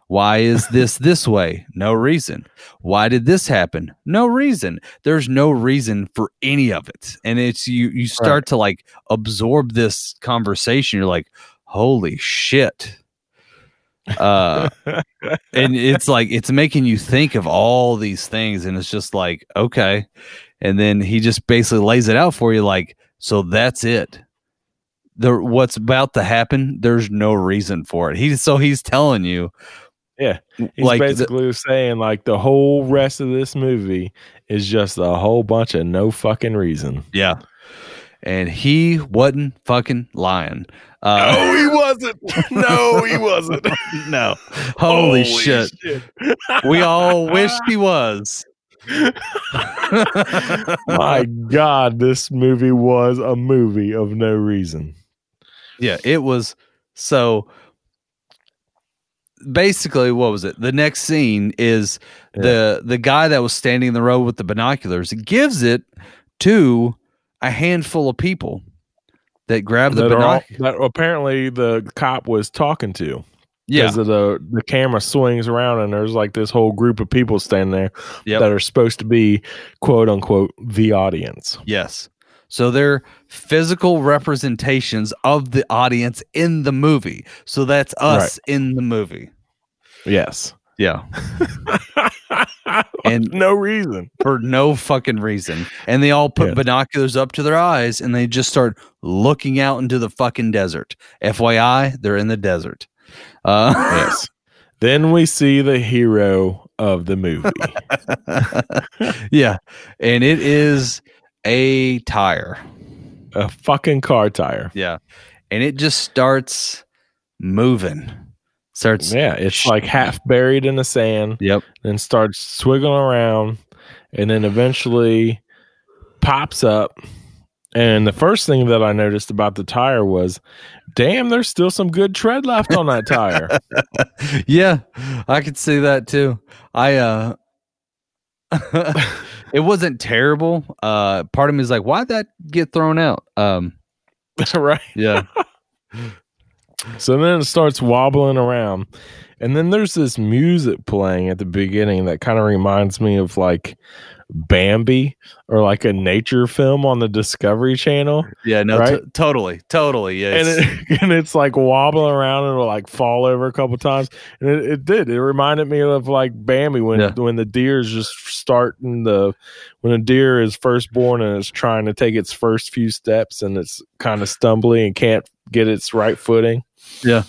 Why is this this way? No reason. Why did this happen? No reason. There's no reason for any of it. And it's you you start to like absorb this conversation. You're like holy shit uh and it's like it's making you think of all these things and it's just like okay and then he just basically lays it out for you like so that's it the what's about to happen there's no reason for it he so he's telling you Yeah. He's like the- basically saying like the whole rest of this movie is just a whole bunch of no fucking reason. yeah and he wasn't fucking lying uh No, he wasn't. No, he wasn't. no holy, shit. we all wished he was My God, this movie was a movie of no reason. Yeah, it was so basically what was it? The next scene is the the guy that was standing in the road with the binoculars gives it to a handful of people that grab the That, all, that apparently the cop was talking to. Yeah. Because the the camera swings around and there's like this whole group of people standing there Yep. that are supposed to be quote unquote the audience. Yes. So they're physical representations of the audience in the movie. So that's us in the movie. Yes. Yeah. and no reason. for no fucking reason. And they all put Yeah. binoculars up to their eyes and they just start looking out into the fucking desert. FYI, they're in the desert. Uh, Yes. then we see the hero of the movie. yeah. And it is a tire. a fucking car tire. Yeah. And it just starts moving. Starts. Yeah, it's like half buried in the sand. Yep. Then starts swiggling around, and then eventually pops up. And the first thing that I noticed about the tire was, damn, there's still some good tread left on that tire. yeah. I could see that too. I, uh, it wasn't terrible. Uh, part of me is like, why'd that get thrown out? Um, right. yeah. So then it starts wobbling around. And then there's this music playing at the beginning that kind of reminds me of like Bambi or like a nature film on the Discovery Channel. Yeah, no, Right? t- totally, totally. Yeah, And, it's- it, and it's like wobbling around and it'll like fall over a couple times. And it, it did. It reminded me of like Bambi when Yeah. when the deer is just starting the when a deer is first born and it's trying to take its first few steps and it's kind of stumbly and can't get its right footing. yeah.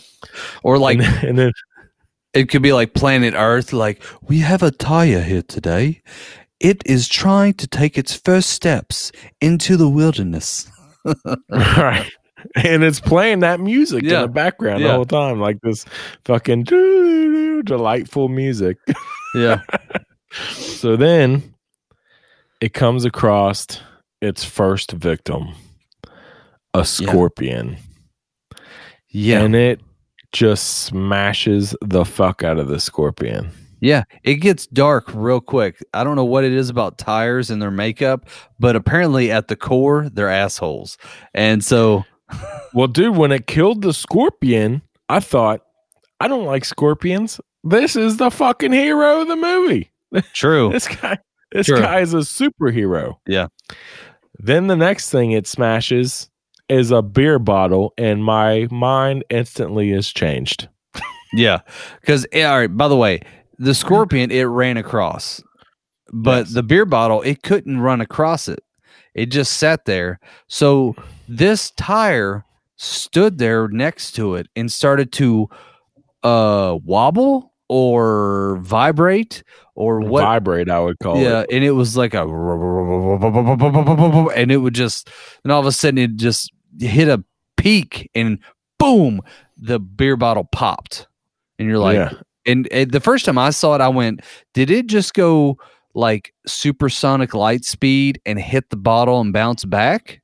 Or like, and, and then it could be like planet Earth. Like, we have a tire here today. It is trying to take its first steps into the wilderness. right. And it's playing that music in the background Yeah. the whole time, like this fucking delightful music. Yeah. so then it comes across its first victim, a scorpion. Yeah. And it just smashes the fuck out of the scorpion. Yeah, it gets dark real quick. I don't know what it is about tires and their makeup, but apparently at the core, they're assholes. And so, Well, dude, when it killed the scorpion, I thought, I don't like scorpions. This is the fucking hero of the movie. true. This guy, this True. guy is a superhero. Yeah. Then the next thing it smashes is a beer bottle, and my mind instantly is changed. Yeah. Because, all right, by the way, the scorpion, it ran across, but Yes. the beer bottle, it couldn't run across it. It just sat there. So this tire stood there next to it and started to uh wobble or vibrate or what Vibrate, I would call yeah, it. Yeah, and it was like a and it would just and all of a sudden it just hit a peak and boom, the beer bottle popped. And you're like Yeah. and, and the first time I saw it, I went, did it just go like supersonic light speed and hit the bottle and bounce back?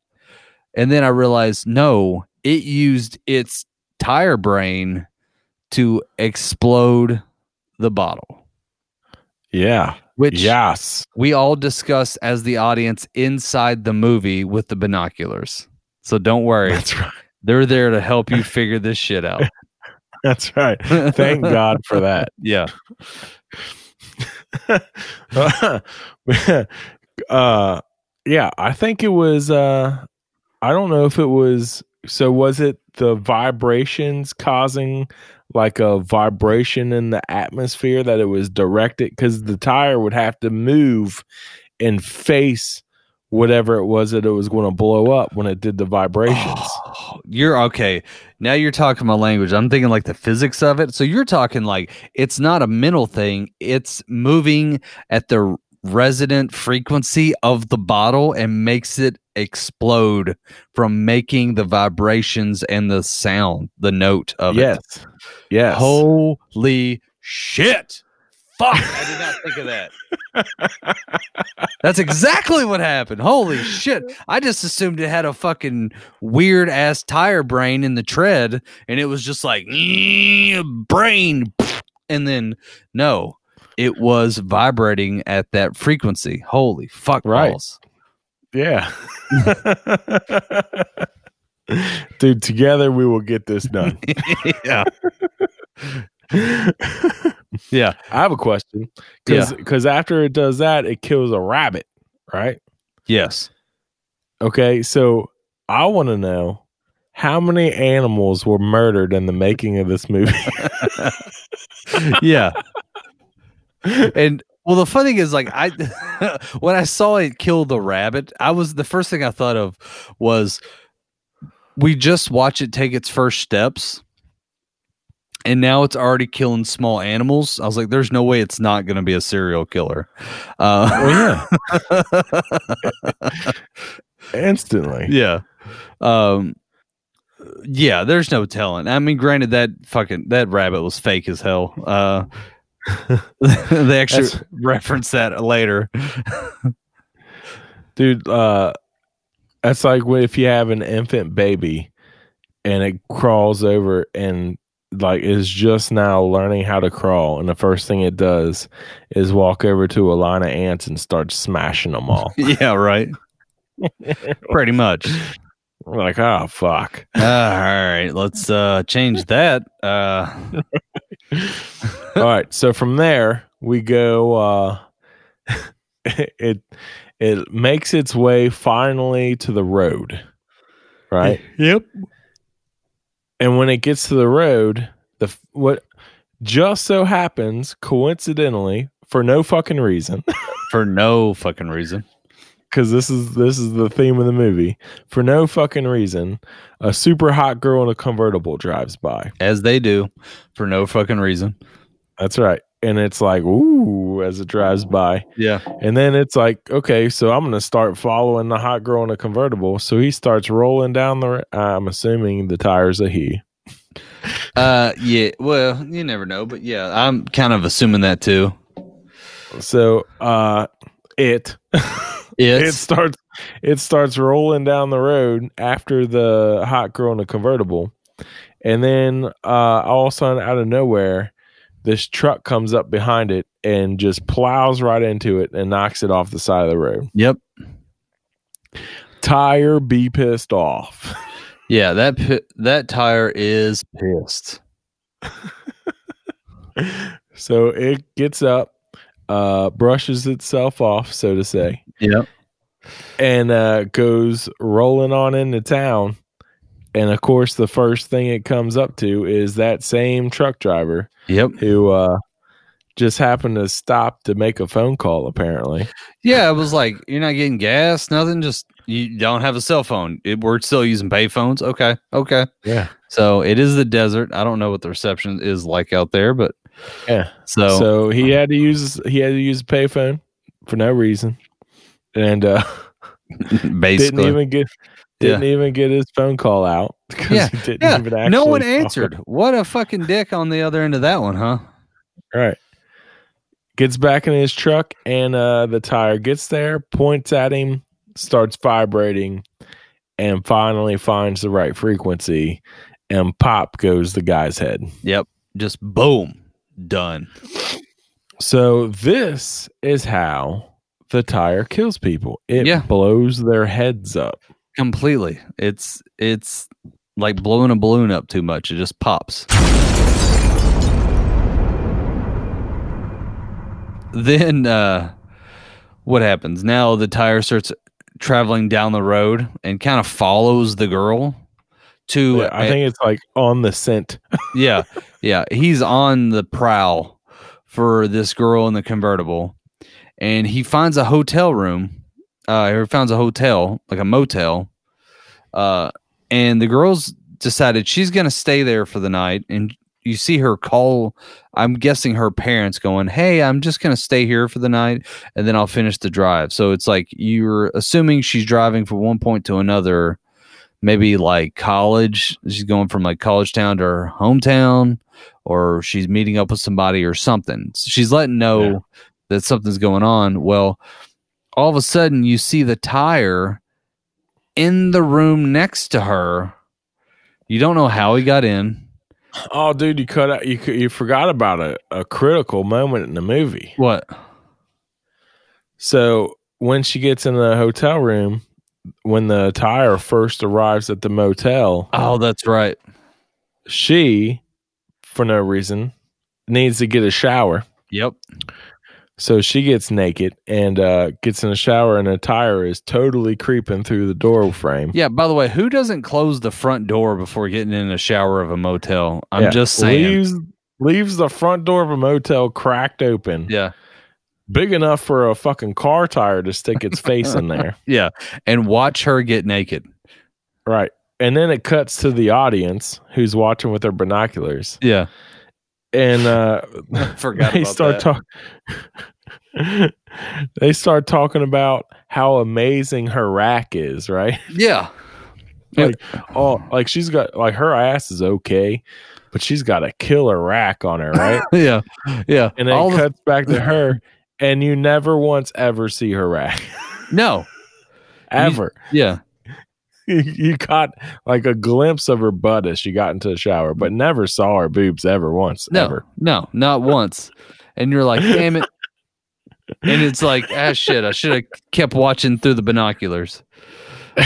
And then I realized, no, it used its tire brain to explode the bottle, Yeah. which Yes. we all discuss as the audience inside the movie with the binoculars. So don't worry, That's right. they're there to help you figure this shit out. That's right. Thank God for that. Yeah. uh yeah, I think it was uh I don't know if it was so was it the vibrations causing like a vibration in the atmosphere that it was directed cuz the tire would have to move and face whatever it was that it was going to blow up when it did the vibrations. Oh, you're okay. Now you're talking my language. I'm thinking like the physics of it. So you're talking like it's not a mental thing, it's moving at the resonant frequency of the bottle and makes it explode from making the vibrations and the sound, the note of yes. it. Yes. Yes. Holy shit. Fuck. I did not think of that. That's exactly what happened. Holy shit. I just assumed it had a fucking weird ass tire brain in the tread and it was just like "Mm, brain. And then no, it was vibrating at that frequency. Holy fuck. Right. balls. Yeah. Dude, together we will get this done. yeah. Yeah. I have a question. Because because after it does that, it kills a rabbit, right? Yes. Okay. So I want to know how many animals were murdered in the making of this movie. yeah. And well, the funny thing is, like, I when I saw it kill the rabbit, I was the first thing I thought of was we just watch it take its first steps, and now it's already killing small animals. I was like, "There's no way it's not going to be a serial killer." Uh, yeah. Instantly. yeah. Um, yeah, there's no telling. I mean, granted that fucking that rabbit was fake as hell. Uh, they actually reference that later. Dude, uh, that's like if you have an infant baby and it crawls over and like is just now learning how to crawl, and the first thing it does is walk over to a line of ants and start smashing them all. yeah, right. Pretty much. We're like, oh fuck. Uh, all right, let's uh change that. Uh all right. So from there we go uh it it makes its way finally to the road. Right? Yep. And when it gets to the road, the what just so happens coincidentally for no fucking reason For no fucking reason. because this is this is the theme of the movie for no fucking reason a super hot girl in a convertible drives by As they do, for no fucking reason. that's right and it's like ooh as it drives by. Yeah. and then it's like okay so i'm gonna start following the hot girl in a convertible. So he starts rolling down the I'm assuming the tires are he. Uh yeah, well, you never know, but yeah, I'm kind of assuming that too. so uh it? It starts it starts rolling down the road after the hot girl in a convertible. And then uh all of a sudden out of nowhere this truck comes up behind it and just plows right into it and knocks it off the side of the road Yep. tire be pissed off Yeah, that pi- that tire is pissed. so it gets up uh brushes itself off so to say Yep. and uh goes rolling on into town and of course the first thing it comes up to is that same truck driver Yep. who uh just happened to stop to make a phone call. Apparently, Yeah, it was like you're not getting gas, nothing. Just you don't have a cell phone. It, we're still using payphones. Okay, okay. yeah, So it is the desert. I don't know what the reception is like out there, but yeah. so, So he had to use he had to use a payphone for no reason, and uh, basically, didn't even get didn't even get his phone call out because Yeah, he didn't yeah, no one answered. What a fucking dick on the other end of that one, huh? Right. Gets back in his truck and uh, the tire gets there, points at him, starts vibrating, and finally finds the right frequency. And pop goes the guy's head. Yep, just boom, done. So this is how the tire kills people. It Yeah. blows their heads up. Completely. It's it's like blowing a balloon up too much. It just pops. Then uh what happens? Now the tire starts traveling down the road and kind of follows the girl to I think it's like on the scent. yeah, yeah. He's on the prowl for this girl in the convertible, and he finds a hotel room. Uh, he finds a hotel, like a motel. Uh, and the girl's decided she's going to stay there for the night. And you see her call. I'm guessing her parents going, "Hey, I'm just going to stay here for the night, and then I'll finish the drive." So it's like you're assuming she's driving from one point to another maybe like college. She's going from like college town to her hometown, or she's meeting up with somebody or something. So she's letting know Yeah. that something's going on. Well, all of a sudden you see the tire in the room next to her. You don't know how he got in. Oh, dude, you cut out. You you forgot about a, a critical moment in the movie. What? So when she gets in the hotel room, when the tire first arrives at the motel, Oh, that's right. she, for no reason, needs to get a shower. Yep. So she gets naked and uh, gets in a shower, and a tire is totally creeping through the door frame. Yeah. By the way, who doesn't close the front door before getting in a shower of a motel? I'm Yeah. just saying. Leaves, leaves the front door of a motel cracked open, yeah. big enough for a fucking car tire to stick its face in there. Yeah. And watch her get naked. Right. And then it cuts to the audience who's watching with their binoculars. Yeah. And uh Forgot they start talking they start talking about how amazing her rack is, right? Yeah. like oh like she's got like her ass is okay, but she's got a killer rack on her, right? Yeah. Yeah. and then All it the- cuts back to her and you never once ever see her rack. no. ever. Yeah. You, caught like a glimpse of her butt as she got into the shower, but never saw her boobs ever once. No. Ever. No. Not once. And you're like, damn it. And it's like, ah, shit. I should have kept watching through the binoculars.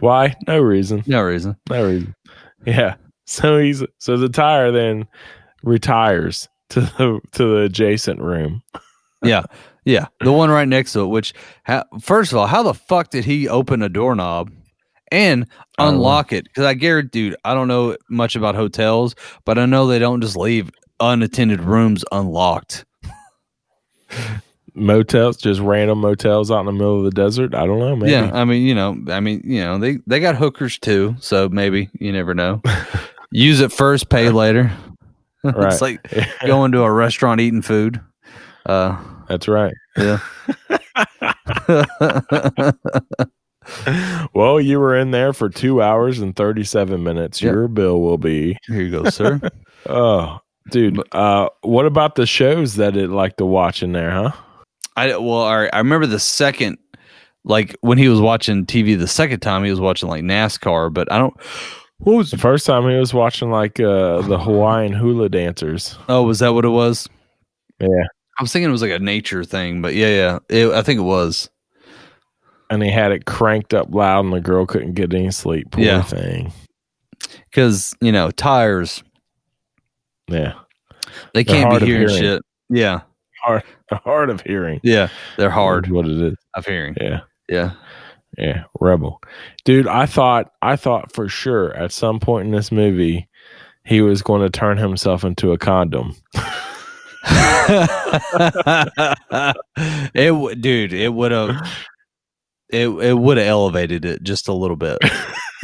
Why? No reason. No reason. No reason. Yeah. So he's so the tire then retires to the to the adjacent room. Yeah. Yeah. The one right next to it, which, ha- first of all, how the fuck did he open a doorknob and unlock it? Because I guarantee, dude, I don't know much about hotels, but I know they don't just leave unattended rooms unlocked. Motels, just random motels out in the middle of the desert. I don't know, man. Yeah. I mean, you know, I mean, you know, they, they got hookers too. So maybe you never know. Use it first, pay later. Right. it's like going to a restaurant eating food. Uh, That's right. yeah. Well, you were in there for two hours and thirty seven minutes. Yep. Your bill will be Here you go, sir. oh dude. Uh what about the shows that it like to watch in there, huh? I well, right. I remember the second, like when he was watching TV the second time, he was watching like NASCAR. But I don't. What was? The first time he was watching like uh the Hawaiian hula dancers. Oh, was that what it was? Yeah. I was thinking it was like a nature thing, but yeah, yeah. It, I think it was. And he had it cranked up loud and the girl couldn't get any sleep. Poor Yeah. thing. Because you know tires, Yeah. they They're can't be hearing hearing. shit. Yeah, Hard hard of hearing. yeah. They're hard what it is. of hearing. Yeah. Yeah. Yeah, rebel, dude. I thought, I thought for sure at some point in this movie, he was going to turn himself into a condom. it dude, it would have it it would have elevated it just a little bit.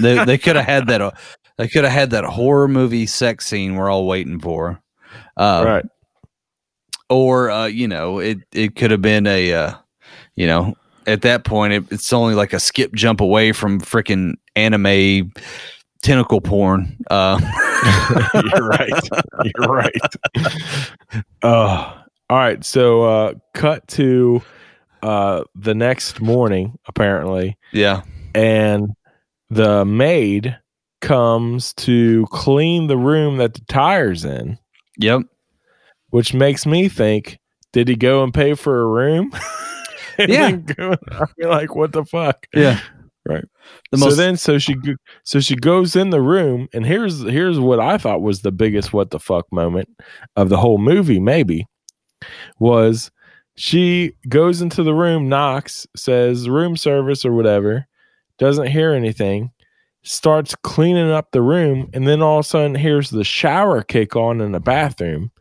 they they could have had that they could have had that horror movie sex scene we're all waiting for. Uh, right. Or uh, you know, it it could have been a uh, you know, at that point it, it's only like a skip jump away from freaking anime tentacle porn. Uh You're right. You're right. Oh, all right. So, uh, cut to uh, the next morning, apparently, yeah. and the maid comes to clean the room that the tire's in, Yep. which makes me think, did he go and pay for a room? And Yeah. then go- I mean, like, what the fuck? Yeah. Right. The so most then, so she, so she goes in the room, and here's here's what I thought was the biggest what the fuck moment of the whole movie. Maybe was she goes into the room, knocks, says room service or whatever, doesn't hear anything, starts cleaning up the room, and then all of a sudden hears the shower kick on in the bathroom.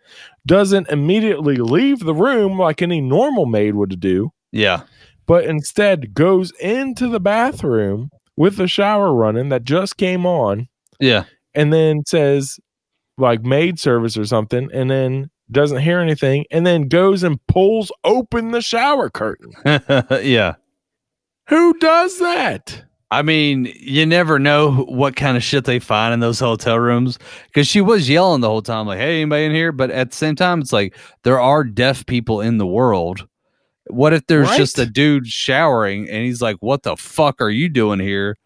Doesn't immediately leave the room like any normal maid would do yeah. But instead goes into the bathroom with the shower running that just came on Yeah. and then says like maid service or something and then doesn't hear anything and then goes and pulls open the shower curtain. yeah. Who does that? I mean, you never know what kind of shit they find in those hotel rooms because she was yelling the whole time, like, "Hey, anybody in here?" But at the same time, it's like there are deaf people in the world. What if there's just a dude showering and he's like, "What the fuck are you doing here?"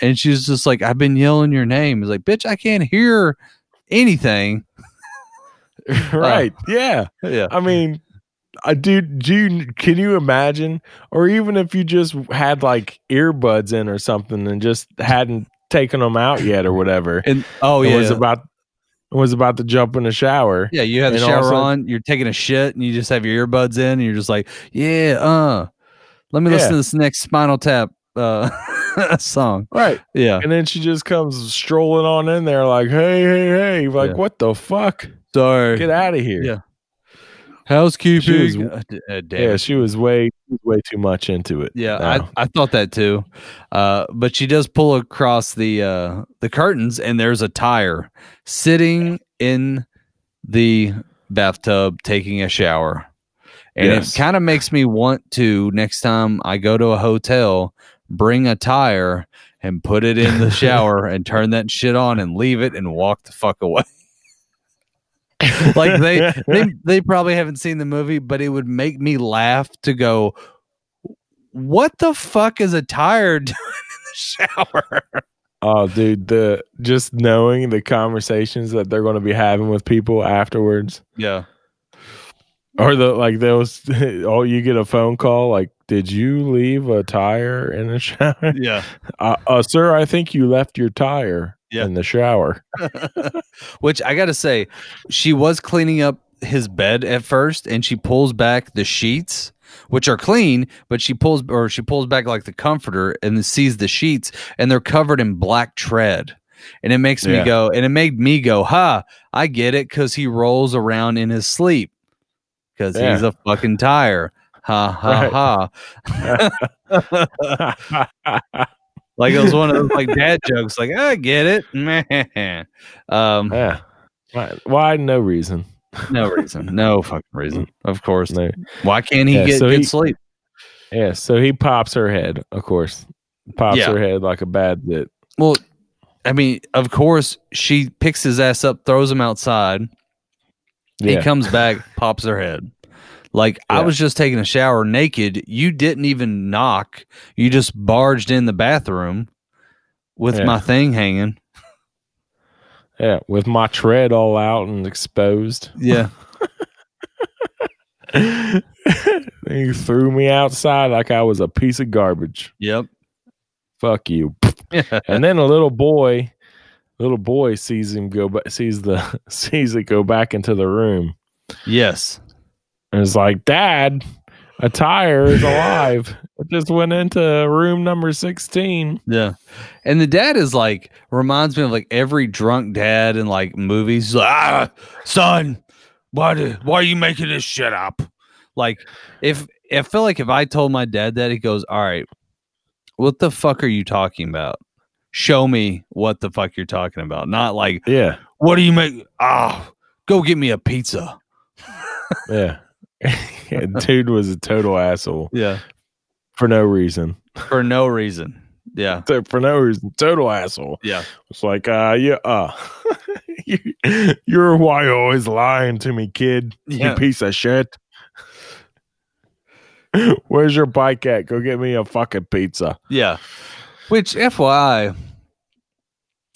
And she's just like, "I've been yelling your name." He's like, "Bitch, I can't hear anything." Uh, right. yeah. Yeah, I mean, uh, I do. Do you, can you imagine, or even if you just had like earbuds in or something and just hadn't taken them out yet or whatever, and oh and yeah, was about was about to jump in the shower. Yeah, you have the And all of a shower sudden- on, you're taking a shit, and you just have your earbuds in, and you're just like, yeah, uh, let me listen to this next Spinal Tap uh song. Right. Yeah, And then she just comes strolling on in there like, hey, hey, hey. Like, Yeah. what the fuck? sorry. Get out of here. Yeah. Housekeeping. She was- Uh, uh, damn Yeah, she was way way too much into it. Yeah, now. I, I thought that too. Uh, but she does pull across the uh, the curtains, and there's a tire sitting in the bathtub taking a shower. And Yes. it kind of makes me want to next time I go to a hotel, bring a tire and put it in the shower and turn that shit on and leave it and walk the fuck away. like they, they they probably haven't seen the movie, but it would make me laugh to go, what the fuck is a tire doing in the shower? Oh, dude, the just knowing the conversations that they're going to be having with people afterwards, Yeah. or the like those. Oh, you get a phone call like, "Did you leave a tire in the shower?" Yeah. Uh, uh sir, I think you left your tire Yeah. in the shower. Which I got to say, she was cleaning up his bed at first and she pulls back the sheets which are clean, but she pulls or she pulls back like the comforter and sees the sheets and they're covered in black tread. And it makes me go and it made me go, "Ha, I get it cuz he rolls around in his sleep cuz Yeah. he's a fucking tire." Ha ha Right. ha. Like it was one of those like dad jokes like, "I get it." man. um yeah. Why, why? No reason. no reason. No fucking reason. Of course. No. Why can't he Yeah, get so good he- sleep? Yeah. So he pops her head, of course. Pops Yeah. her head like a bad bit. Well, I mean, of course, she picks his ass up, throws him outside. He comes back, pops her head. Like I was just taking a shower naked. You didn't even knock. You just barged in the bathroom with Yeah. my thing hanging. Yeah. With my tread all out and exposed. Yeah. he threw me outside like I was a piece of garbage. yep. Fuck you. and then a little boy, little boy sees him go, sees the sees it go back into the room, yes. And is like, "Dad, A tire is alive. It just went into room number 16. Yeah. And the dad is like reminds me of like every drunk dad in like movies. Like, ah, son, why do, why are you making this shit up? Like if I feel like if I told my dad that, he goes, All right, what the fuck are you talking about? Show me what the fuck you're talking about. Not like, Yeah. what do you make? Ah, go get me a pizza. Yeah. Dude was a total asshole Yeah. for no reason. For no reason. Yeah. So For no reason. Total asshole. Yeah. It's like, uh, yeah, uh, you- you're why you're always lying to me, kid. Yeah. You piece of shit. Where's your bike at? Go get me a fucking pizza. Yeah. Which FYI,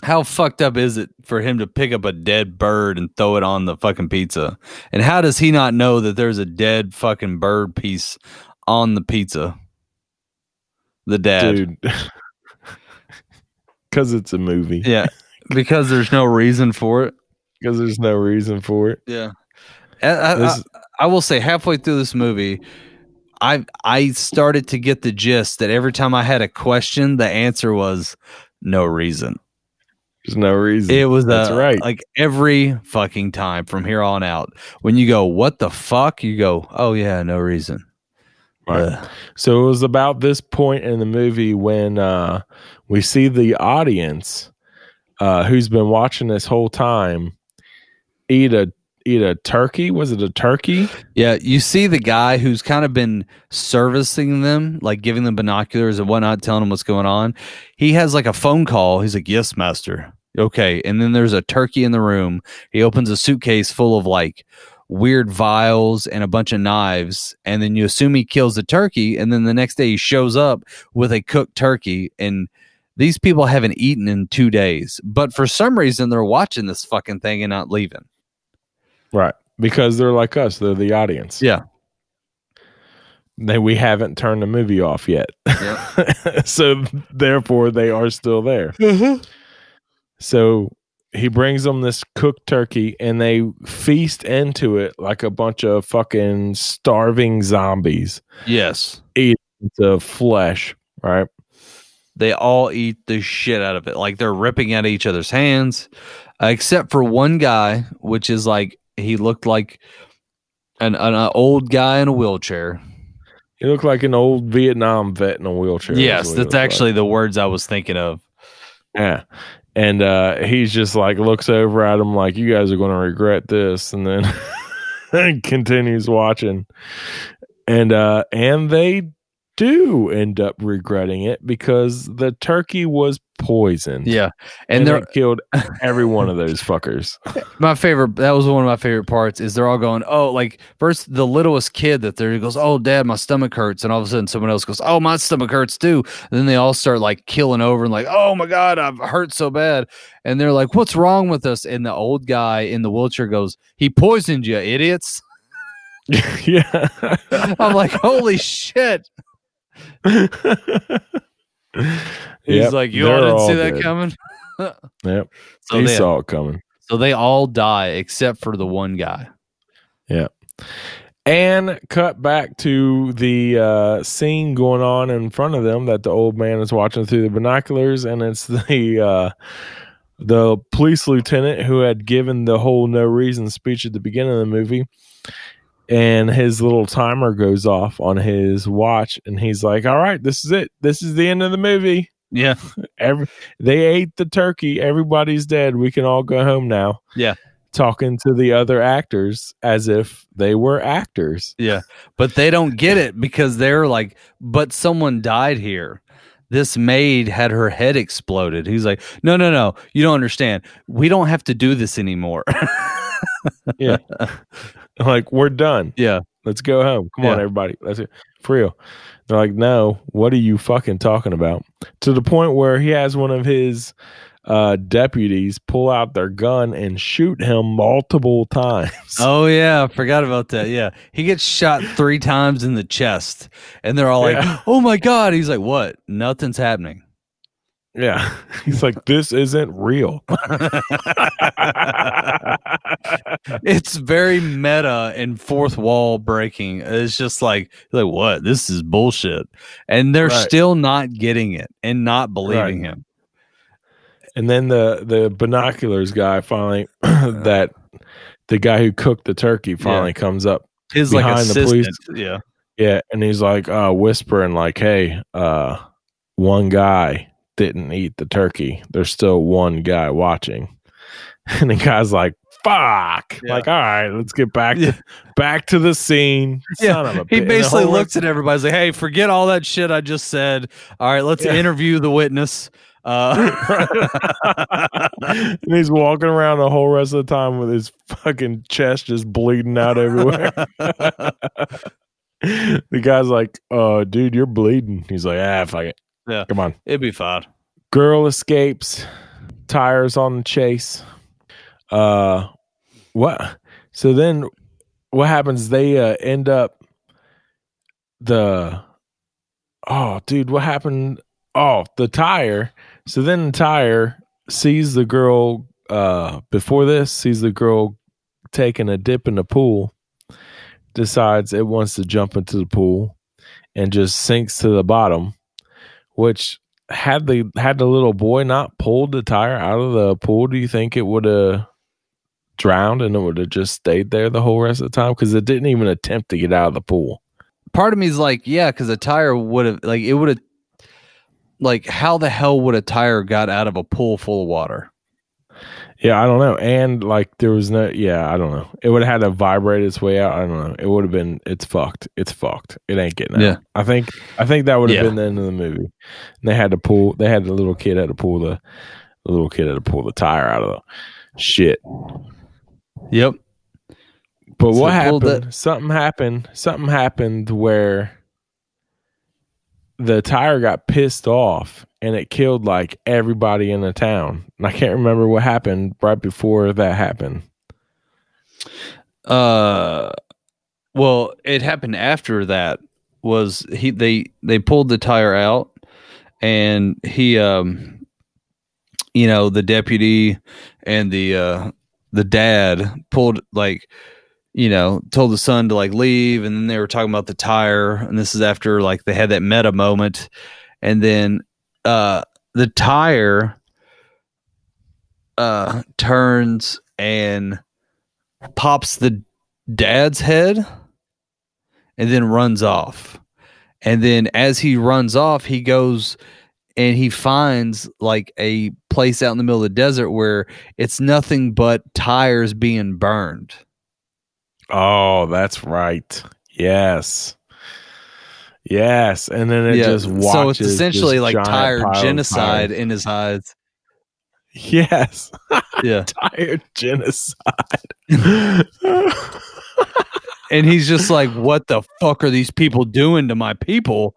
how fucked up is it for him to pick up a dead bird and throw it on the fucking pizza? And how does he not know that there's a dead fucking bird piece on the pizza? The dad. Dude. Because it's a movie. Yeah. Because there's no reason for it. Because there's no reason for it. Yeah. I, I, I will say halfway through this movie, I I started to get the gist that every time I had a question, the answer was no reason. There's no reason. It was That's uh, right. Like every fucking time from here on out, when you go, "What the fuck?" you go, "Oh yeah, no reason." Right. So it was about this point in the movie when uh, we see the audience uh, who's been watching this whole time eat a eat a turkey. Was it a turkey? Yeah, you see the guy who's kind of been servicing them, like giving them binoculars and whatnot, telling them what's going on. He has like a phone call. He's like, "Yes, master." Okay, and then there's a turkey in the room. He opens a suitcase full of like weird vials and a bunch of knives, and then you assume he kills the turkey, and then the next day he shows up with a cooked turkey, and these people haven't eaten in two days, but for some reason they're watching this fucking thing and not leaving. Right. Because they're like us. They're the audience. Yeah. They, we haven't turned the movie off yet. so therefore they are still there. Mm-hmm. So he brings them this cooked turkey and they feast into it like a bunch of fucking starving zombies. Yes. Eat the flesh, right? they all eat the shit out of it. Like they're ripping at each other's hands, except for one guy, which is like he looked like an an old guy in a wheelchair. He looked like an old Vietnam vet in a wheelchair. yes, that's looked like. actually the words I was thinking of. Yeah. And uh he's just like looks over at him like you guys are going to regret this and then continues watching. And uh and they do end up regretting it because the turkey was poisoned. Yeah, And, and they're killed every one of those fuckers. my favorite. That was one of my favorite parts. Is they're all going, oh, like first the littlest kid that there goes, oh, dad, my stomach hurts, and all of a sudden someone else goes, oh, my stomach hurts too. And then they all start like killing over and like, oh my god, I've hurt so bad, and they're like, what's wrong with us? And the old guy in the wheelchair goes, he poisoned you, idiots. yeah. I'm like, holy shit. He's Yep, like, you all didn't see that dead. coming. Yep. So he they- saw it coming. So they all die except for the one guy. Yeah. And cut back to the uh, scene going on in front of them that the old man is watching through the binoculars, and it's the uh, the police lieutenant who had given the whole no reason speech at the beginning of the movie. And his little timer goes off on his watch, and he's like, "All right, this is it. This is the end of the movie. Yeah. Every they ate the turkey. Everybody's dead. We can all go home now." Yeah. talking to the other actors as if they were actors. Yeah. But they don't get it because they're like, but someone died here. This maid had her head exploded. He's like, no, no, no. You don't understand. We don't have to do this anymore. Yeah. like, we're done. yeah. Let's go home. Come on, Yeah. everybody. That's it. For real. They're like, no, what are you fucking talking about? To the point where he has one of his uh, deputies pull out their gun and shoot him multiple times. Oh, yeah. I forgot about that. Yeah. He gets shot three times in the chest. And they're all like, oh my God. He's like, what? Nothing's happening. Yeah. He's like, this isn't real. it's very meta and fourth wall breaking. It's just like like what? This is bullshit. And they're Right. still not getting it and not believing him. And then the the binoculars guy finally that the guy who cooked the turkey finally comes up His like behind the assistant. police. Yeah. Yeah, and he's like uh whispering like, "Hey, uh one guy didn't eat the turkey. There's still one guy watching." And the guy's like, "Fuck." Yeah. Like, "All right, let's get back Yeah. to back to the scene." Yeah, Son of a he bi- and the basically looks at everybody he's like, "Hey, forget all that shit I just said. All right, let's Yeah. interview the witness." Uh, and he's walking around the whole rest of the time with his fucking chest just bleeding out everywhere. the guy's like, "Uh, dude, you're bleeding." He's like, "Ah, fuck it. Yeah. come on." It'd be fine. Girl escapes. Tires on the chase. Uh, what? So then, what happens? They uh, end up the. Oh, dude, what happened? Oh, the tire. So then the tire sees the girl. Uh, before this, sees the girl taking a dip in the pool. Decides it wants to jump into the pool, and just sinks to the bottom. Which had the had the little boy not pulled the tire out of the pool, do you think it would have drowned and it would have just stayed there the whole rest of the time? Because it didn't even attempt to get out of the pool. Part of me is like, yeah, because a tire would have like it would have like how the hell would a tire got out of a pool full of water? Yeah, I don't know. And like there was no yeah, I don't know. It would have had to vibrate its way out. I don't know. It would have been it's fucked. It's fucked. It ain't getting out. Yeah. I think I think that would have Yeah. been the end of the movie. And they had to pull they had the little kid had to pull the the little kid had to pull the tire out of the shit. Yep. But So what happened? Something happened. Something happened where the tire got pissed off and it killed like everybody in the town. And I can't remember what happened right before that happened. Uh, well, it happened after that. Was he? They they pulled the tire out, and he, um, you know, the deputy and the uh the dad pulled like, you know, told the son to like leave, and then they were talking about the tire, and this is after like they had that meta moment, and then uh the tire uh turns and pops the dad's head and then runs off. And then as he runs off, he goes and he finds like a place out in the middle of the desert where it's nothing but tires being burned. Oh, that's right. Yes. Yes. And then it just watches. so it's essentially like giant tire genocide in his eyes. Yes. Yeah. tire genocide. and he's just like, "What the fuck are these people doing to my people?"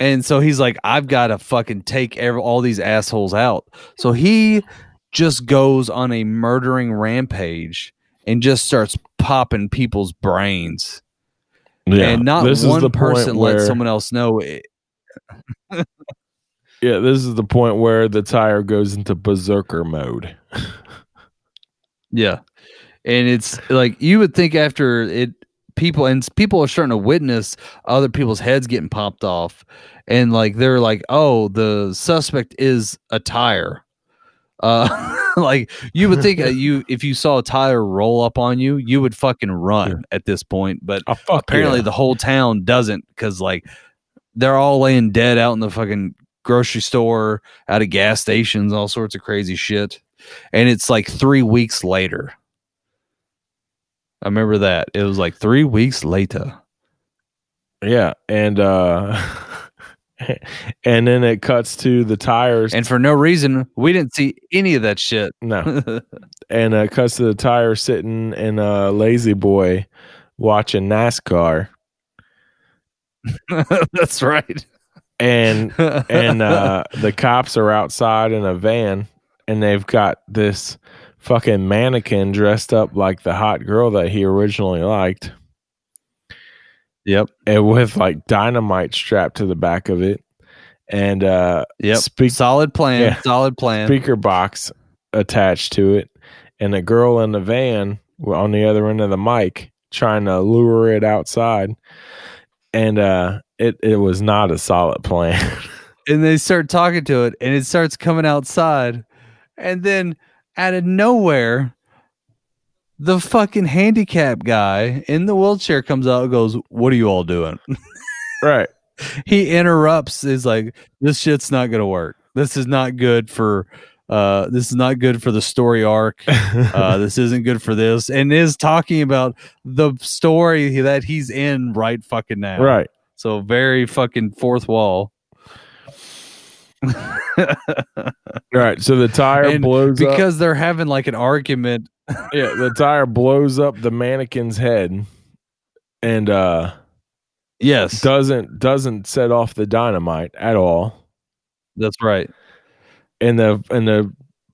And so he's like, "I've got to fucking take every, all these assholes out." So he just goes on a murdering rampage and just starts popping people's brains. Yeah. and not one person lets where- someone else know. It. Yeah, this is the point where the tire goes into berserker mode. Yeah. And it's like you would think after it people and people are starting to witness other people's heads getting popped off and like they're like, "Oh, the suspect is a tire." Uh like you would think uh, you if you saw a tire roll up on you, you would fucking run at this point, but Oh, apparently yeah. the whole town doesn't cuz like they're all laying dead out in the fucking grocery store, out of gas stations, all sorts of crazy shit. And it's like 3 weeks later. I remember that. It was like 3 weeks later. Yeah, and uh and then it cuts to the tires And for no reason, we didn't see any of that shit. no. and uh, it cuts to the tire sitting in a La-Z-Boy watching NASCAR That's right. and and uh the cops are outside in a van and they've got this fucking mannequin dressed up like the hot girl that he originally liked Yep. and with like dynamite strapped to the back of it and uh Yep. speak solid plan. Yeah. Solid plan. speaker box attached to it and a girl in the van on the other end of the mic trying to lure it outside. And uh, it, it was not a solid plan. and they start talking to it and it starts coming outside and then out of nowhere the fucking handicap guy in the wheelchair comes out and goes what are you all doing? Right. he interrupts is like this shit's not gonna work. This is not good for uh this is not good for the story arc. Uh this isn't good for this. And is talking about the story that he's in right fucking now. Right. so very fucking fourth wall Right. So the tire And blows up. because they're having like an argument yeah, the tire blows up the mannequin's head and uh yes doesn't doesn't set off the dynamite at all. that's right And the and the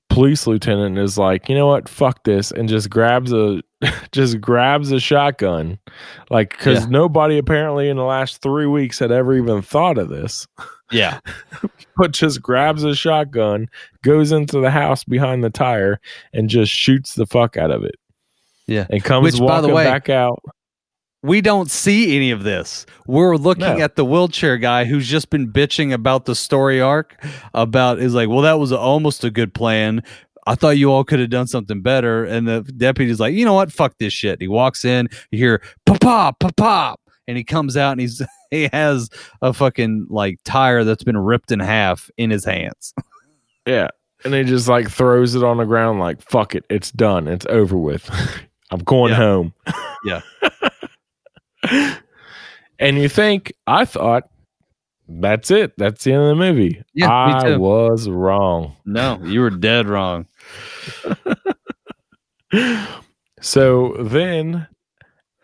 police lieutenant is like, "You know what? Fuck this." And just grabs a just grabs a shotgun. Like cuz Yeah. nobody apparently in the last 3 weeks had ever even thought of this. yeah But just grabs a shotgun, goes into the house behind the tire and just shoots the fuck out of it. yeah And comes Which, by the walking way- back out. we don't see any of this. We're looking No. at the wheelchair guy who's just been bitching about the story arc. About is like, well, that was almost a good plan. I thought you all could have done something better. And the deputy's like, you know what? Fuck this shit. He walks in. You hear pop pop pop pop, and he comes out and he's he has a fucking like tire that's been ripped in half in his hands. Yeah. And he just like throws it on the ground like fuck it, it's done. It's over with. I'm going Yeah. home. Yeah. and you think I thought that's it. That's the end of the movie. Yeah, I was wrong. No, you were dead wrong. So then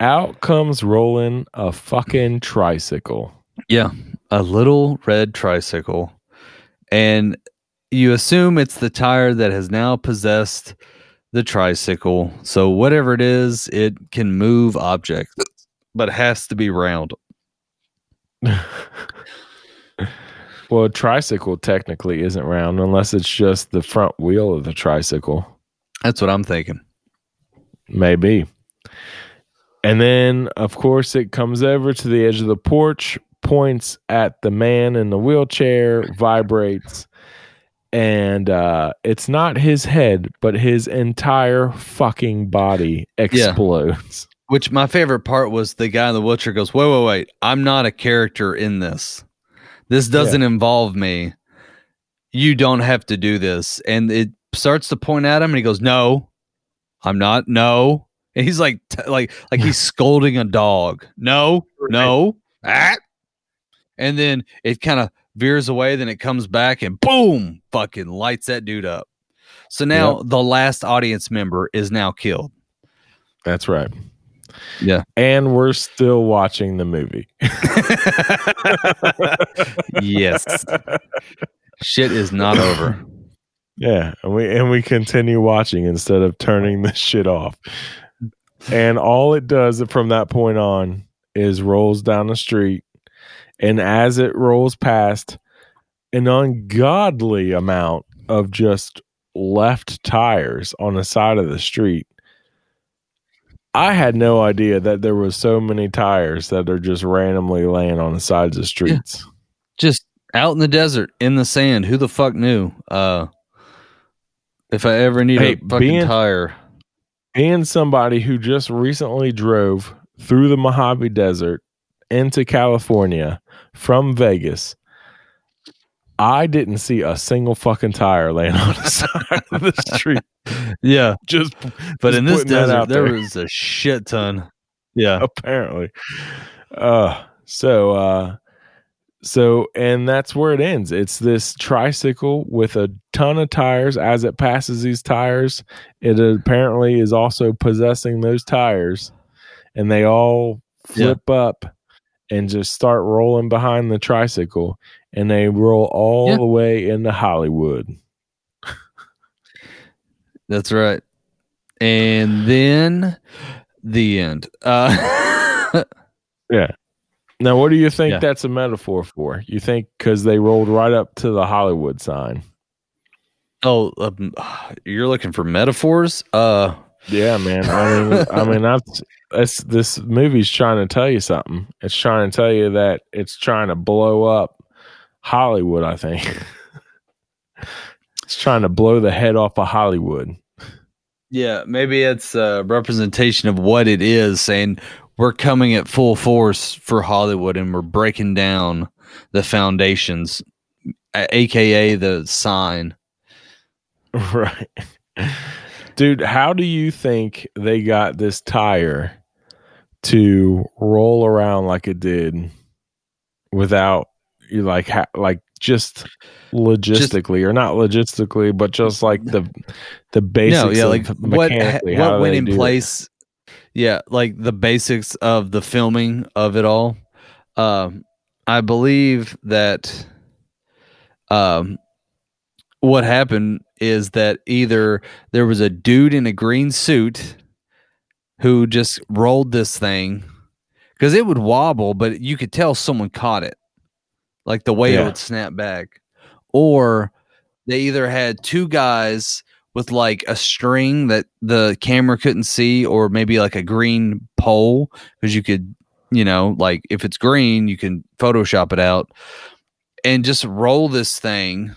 out comes rolling a fucking tricycle. Yeah, a little red tricycle. And you assume it's the tire that has now possessed the tricycle. So whatever it is, it can move objects, but has to be round. Well, a tricycle technically isn't round unless it's just the front wheel of the tricycle. That's what I'm thinking. Maybe. And then, of course, it comes over to the edge of the porch, points at the man in the wheelchair, vibrates, and uh, it's not his head, but his entire fucking body explodes. Which my favorite part was the guy in the wheelchair goes, Wait, wait, wait. I'm not a character in this. This doesn't involve me. You don't have to do this. And it starts to point at him and he goes, No, I'm not. No. And he's like, t- like, like he's scolding a dog. No, no. Ah. And then it kind of veers away. Then it comes back and boom, fucking lights that dude up. So now the last audience member is now killed. That's right. Yeah. And we're still watching the movie. yes. Shit is not over. Yeah, and we and we continue watching instead of turning the shit off. And all it does from that point on is rolls down the street, and as it rolls past, an ungodly amount of just left tires on the side of the street. I had no idea that there was so many tires that are just randomly laying on the sides of streets. Just out in the desert, in the sand. Who the fuck knew? Uh if I ever need Hey, a fucking being- tire. and somebody who just recently drove through the Mojave Desert into California from Vegas, I didn't see a single fucking tire laying on the side of the street. Yeah. Just, But just in this desert, there there. was a shit ton. Yeah. apparently. Uh, so, uh, so, and that's where it ends. It's this tricycle with a ton of tires. As it passes these tires, it apparently is also possessing those tires, and they all flip up and just start rolling behind the tricycle, and they roll all Yeah. the way into Hollywood. That's right. And then the end. Uh Yeah. Now, what do you think Yeah. that's a metaphor for? You think because they rolled right up to the Hollywood sign? Oh, um, you're looking for metaphors? Uh Yeah, man. I mean, I mean, that's this movie's trying to tell you something. It's trying to tell you that it's trying to blow up Hollywood. I think it's trying to blow the head off of Hollywood. Yeah, maybe it's a representation of what it is, saying we're coming at full force for Hollywood and we're breaking down the foundations, aka the sign. Right. Dude, how do you think they got this tire to roll around like it did without you like ha- like just logistically or not logistically but just like the the basics no, yeah, of like what what went in do it? place. Yeah, like the basics of the filming of it all. Um, I believe that um, what happened is that either there was a dude in a green suit who just rolled this thing because it would wobble, but you could tell someone caught it, like the way it would snap back, or they either had two guys with like a string that the camera couldn't see, or maybe like a green pole because you could, you know, like if it's green, you can Photoshop it out and just roll this thing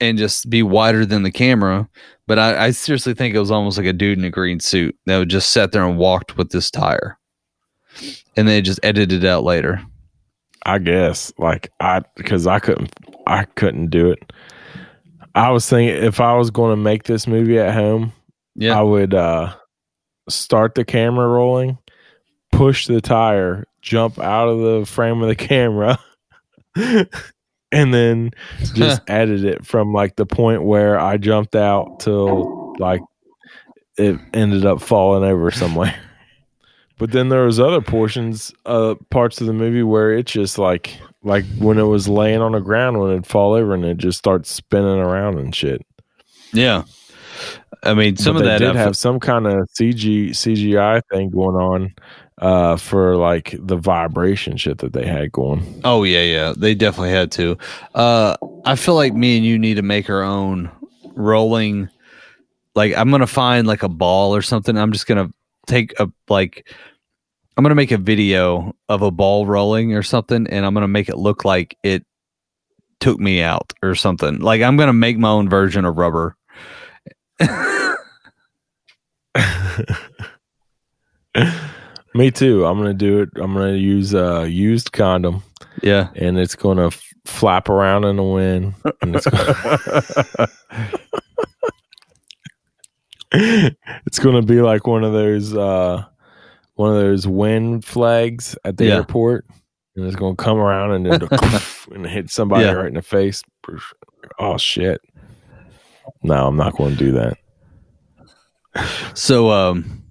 and just be wider than the camera. But I, I seriously think it was almost like a dude in a green suit that would just sat there and walked with this tire. And they just edited it out later. I guess like I because I couldn't I couldn't do it. I was thinking if I was going to make this movie at home, Yeah. I would uh start the camera rolling, push the tire, jump out of the frame of the camera, and then just edit it from like the point where I jumped out till like it ended up falling over somewhere. But then there was other portions, uh, parts of the movie where it just like, like when it was laying on the ground when it'd fall over and it just starts spinning around and shit. Yeah. I mean, some But of they that did have some kind of CG CGI thing going on, uh, for like the vibration shit that they had going. Oh yeah, yeah. They definitely had to. Uh I feel like me and you need to make our own rolling like I'm gonna find like a ball or something. I'm just gonna take a like I'm gonna make a video of a ball rolling or something and I'm gonna make it look like it took me out or something. Like I'm gonna make my own version of rubber. Me too. I'm gonna do it. I'm gonna use a used condom. Yeah. and it's gonna f- flap around in the wind. It's, gonna gonna be like one of those uh, one of those wind flags at the Yeah. airport, and it's gonna come around and then and hit somebody Yeah. right in the face. Oh shit! No, I'm not going to do that. So um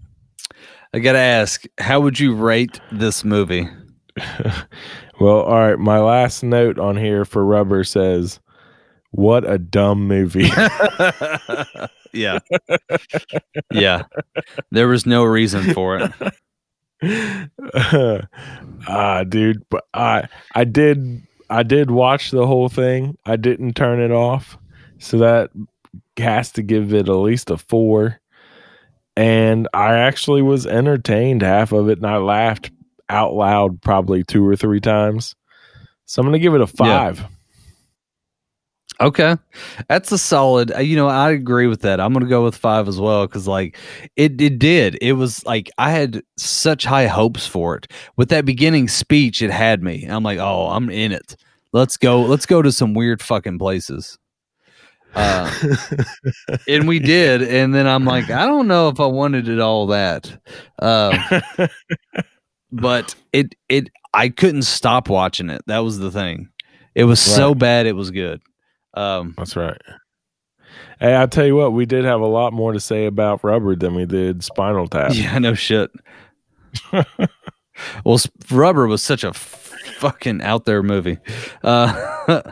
I gotta ask, how would you rate this movie? Well, all right. My last note on here for Rubber says, "What a dumb movie." Yeah. yeah. There was no reason for it. ah, dude, but I I did I did watch the whole thing. I didn't turn it off, so that has to give it at least a four. And I actually was entertained half of it, and I laughed out loud probably two or three times. So I'm gonna give it a five. Okay. That's a solid. uh, You know, I agree with that. I'm going to go with 5 as well cuz like it it did. It was like I had such high hopes for it. With that beginning speech it had me. I'm like, "Oh, I'm in it. Let's go. Let's go to some weird fucking places." Uh, and we did and then I'm like, I don't know if I wanted it all that. Uh, but it it I couldn't stop watching it. That was the thing. It was so bad it was good. Um That's right. Hey, I tell you what, we did have a lot more to say about Rubber than we did Spinal Tap. Yeah, no shit. well, Rubber was such a fucking out there movie. Uh,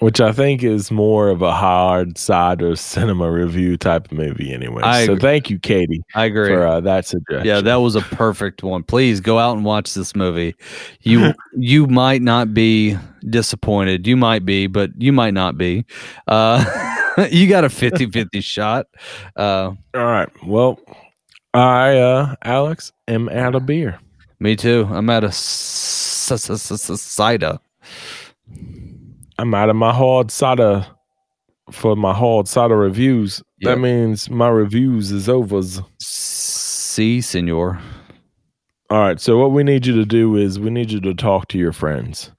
which I think is more of a hard side of cinema review type of movie anyway. I so agree. thank you, Katie, I agree. for uh, that suggestion. yeah, that was a perfect one. Please go out and watch this movie. You you might not be disappointed. You might be, but you might not be. Uh, you got a 50-50 shot. Uh, All right. Well, I, uh, Alex, am out of beer. me too. I'm at a s- s- s- s- cider. I'm out of my hard cider for my hard cider reviews. Yep. That means my reviews is over. See, senor. All right. So what we need you to do is we need you to talk to your friends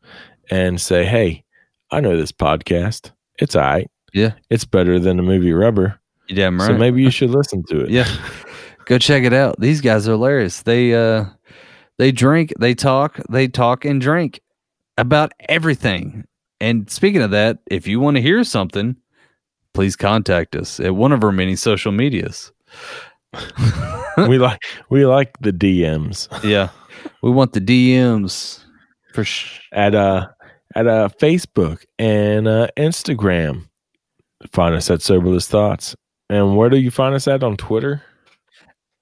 and say, "Hey, I know this podcast. It's all right. Yeah. It's better than the movie Rubber. You damn right. So maybe you should listen to it." Yeah. Go check it out. These guys are hilarious. They uh they drink, they talk, they talk and drink about everything. And speaking of that, if you want to hear something, please contact us at one of our many social medias. we like we like the DMs Yeah. We want the DMs for sh- at uh at uh Facebook and uh Instagram. Find us at Soberless Thoughts. And where do you find us at on Twitter?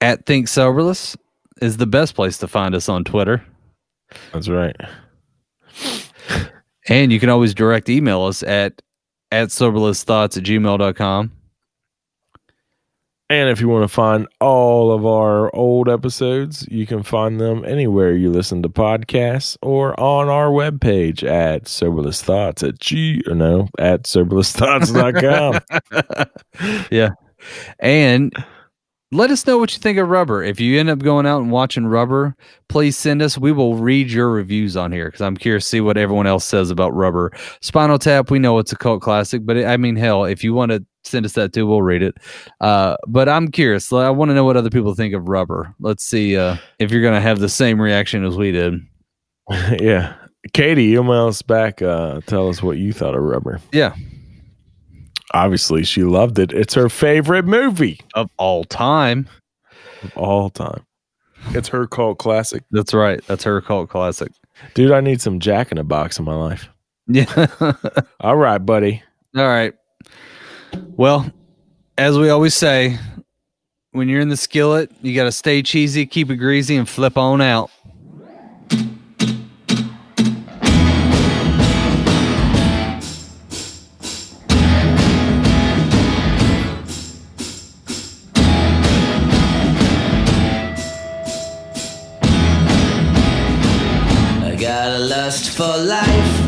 at Think Soberless is the best place to find us on Twitter. That's right. And you can always direct email us at at soberlessthoughts at gmail.com. And if you want to find all of our old episodes, you can find them anywhere you listen to podcasts or on our webpage at soberless thoughts at G or no at soberless soberlessthoughts.com. yeah. And let us know what you think of Rubber. If you end up going out and watching Rubber, please send us. We will read your reviews on here because I'm curious to see what everyone else says about Rubber. Spinal Tap, we know it's a cult classic, but I mean, hell, if you want to send us that too, we'll read it. Uh, but I'm curious. I want to know what other people think of Rubber. Let's see uh, if you're going to have the same reaction as we did. yeah. Katie, email us back. Uh, tell us what you thought of Rubber. Yeah. Obviously, she loved it. It's her favorite movie Of all time. of all time. It's her cult classic. That's right. That's her cult classic. Dude, I need some Jack in a Box in my life. Yeah. All right, buddy. All right. Well, as we always say, when you're in the skillet, you got to stay cheesy, keep it greasy, and flip on out. For life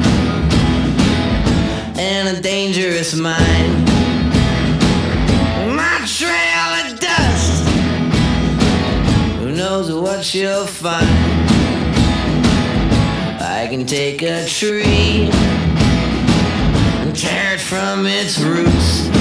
and a dangerous mind. My trail of dust. Who knows what she'll find? I can take a tree and tear it from its roots.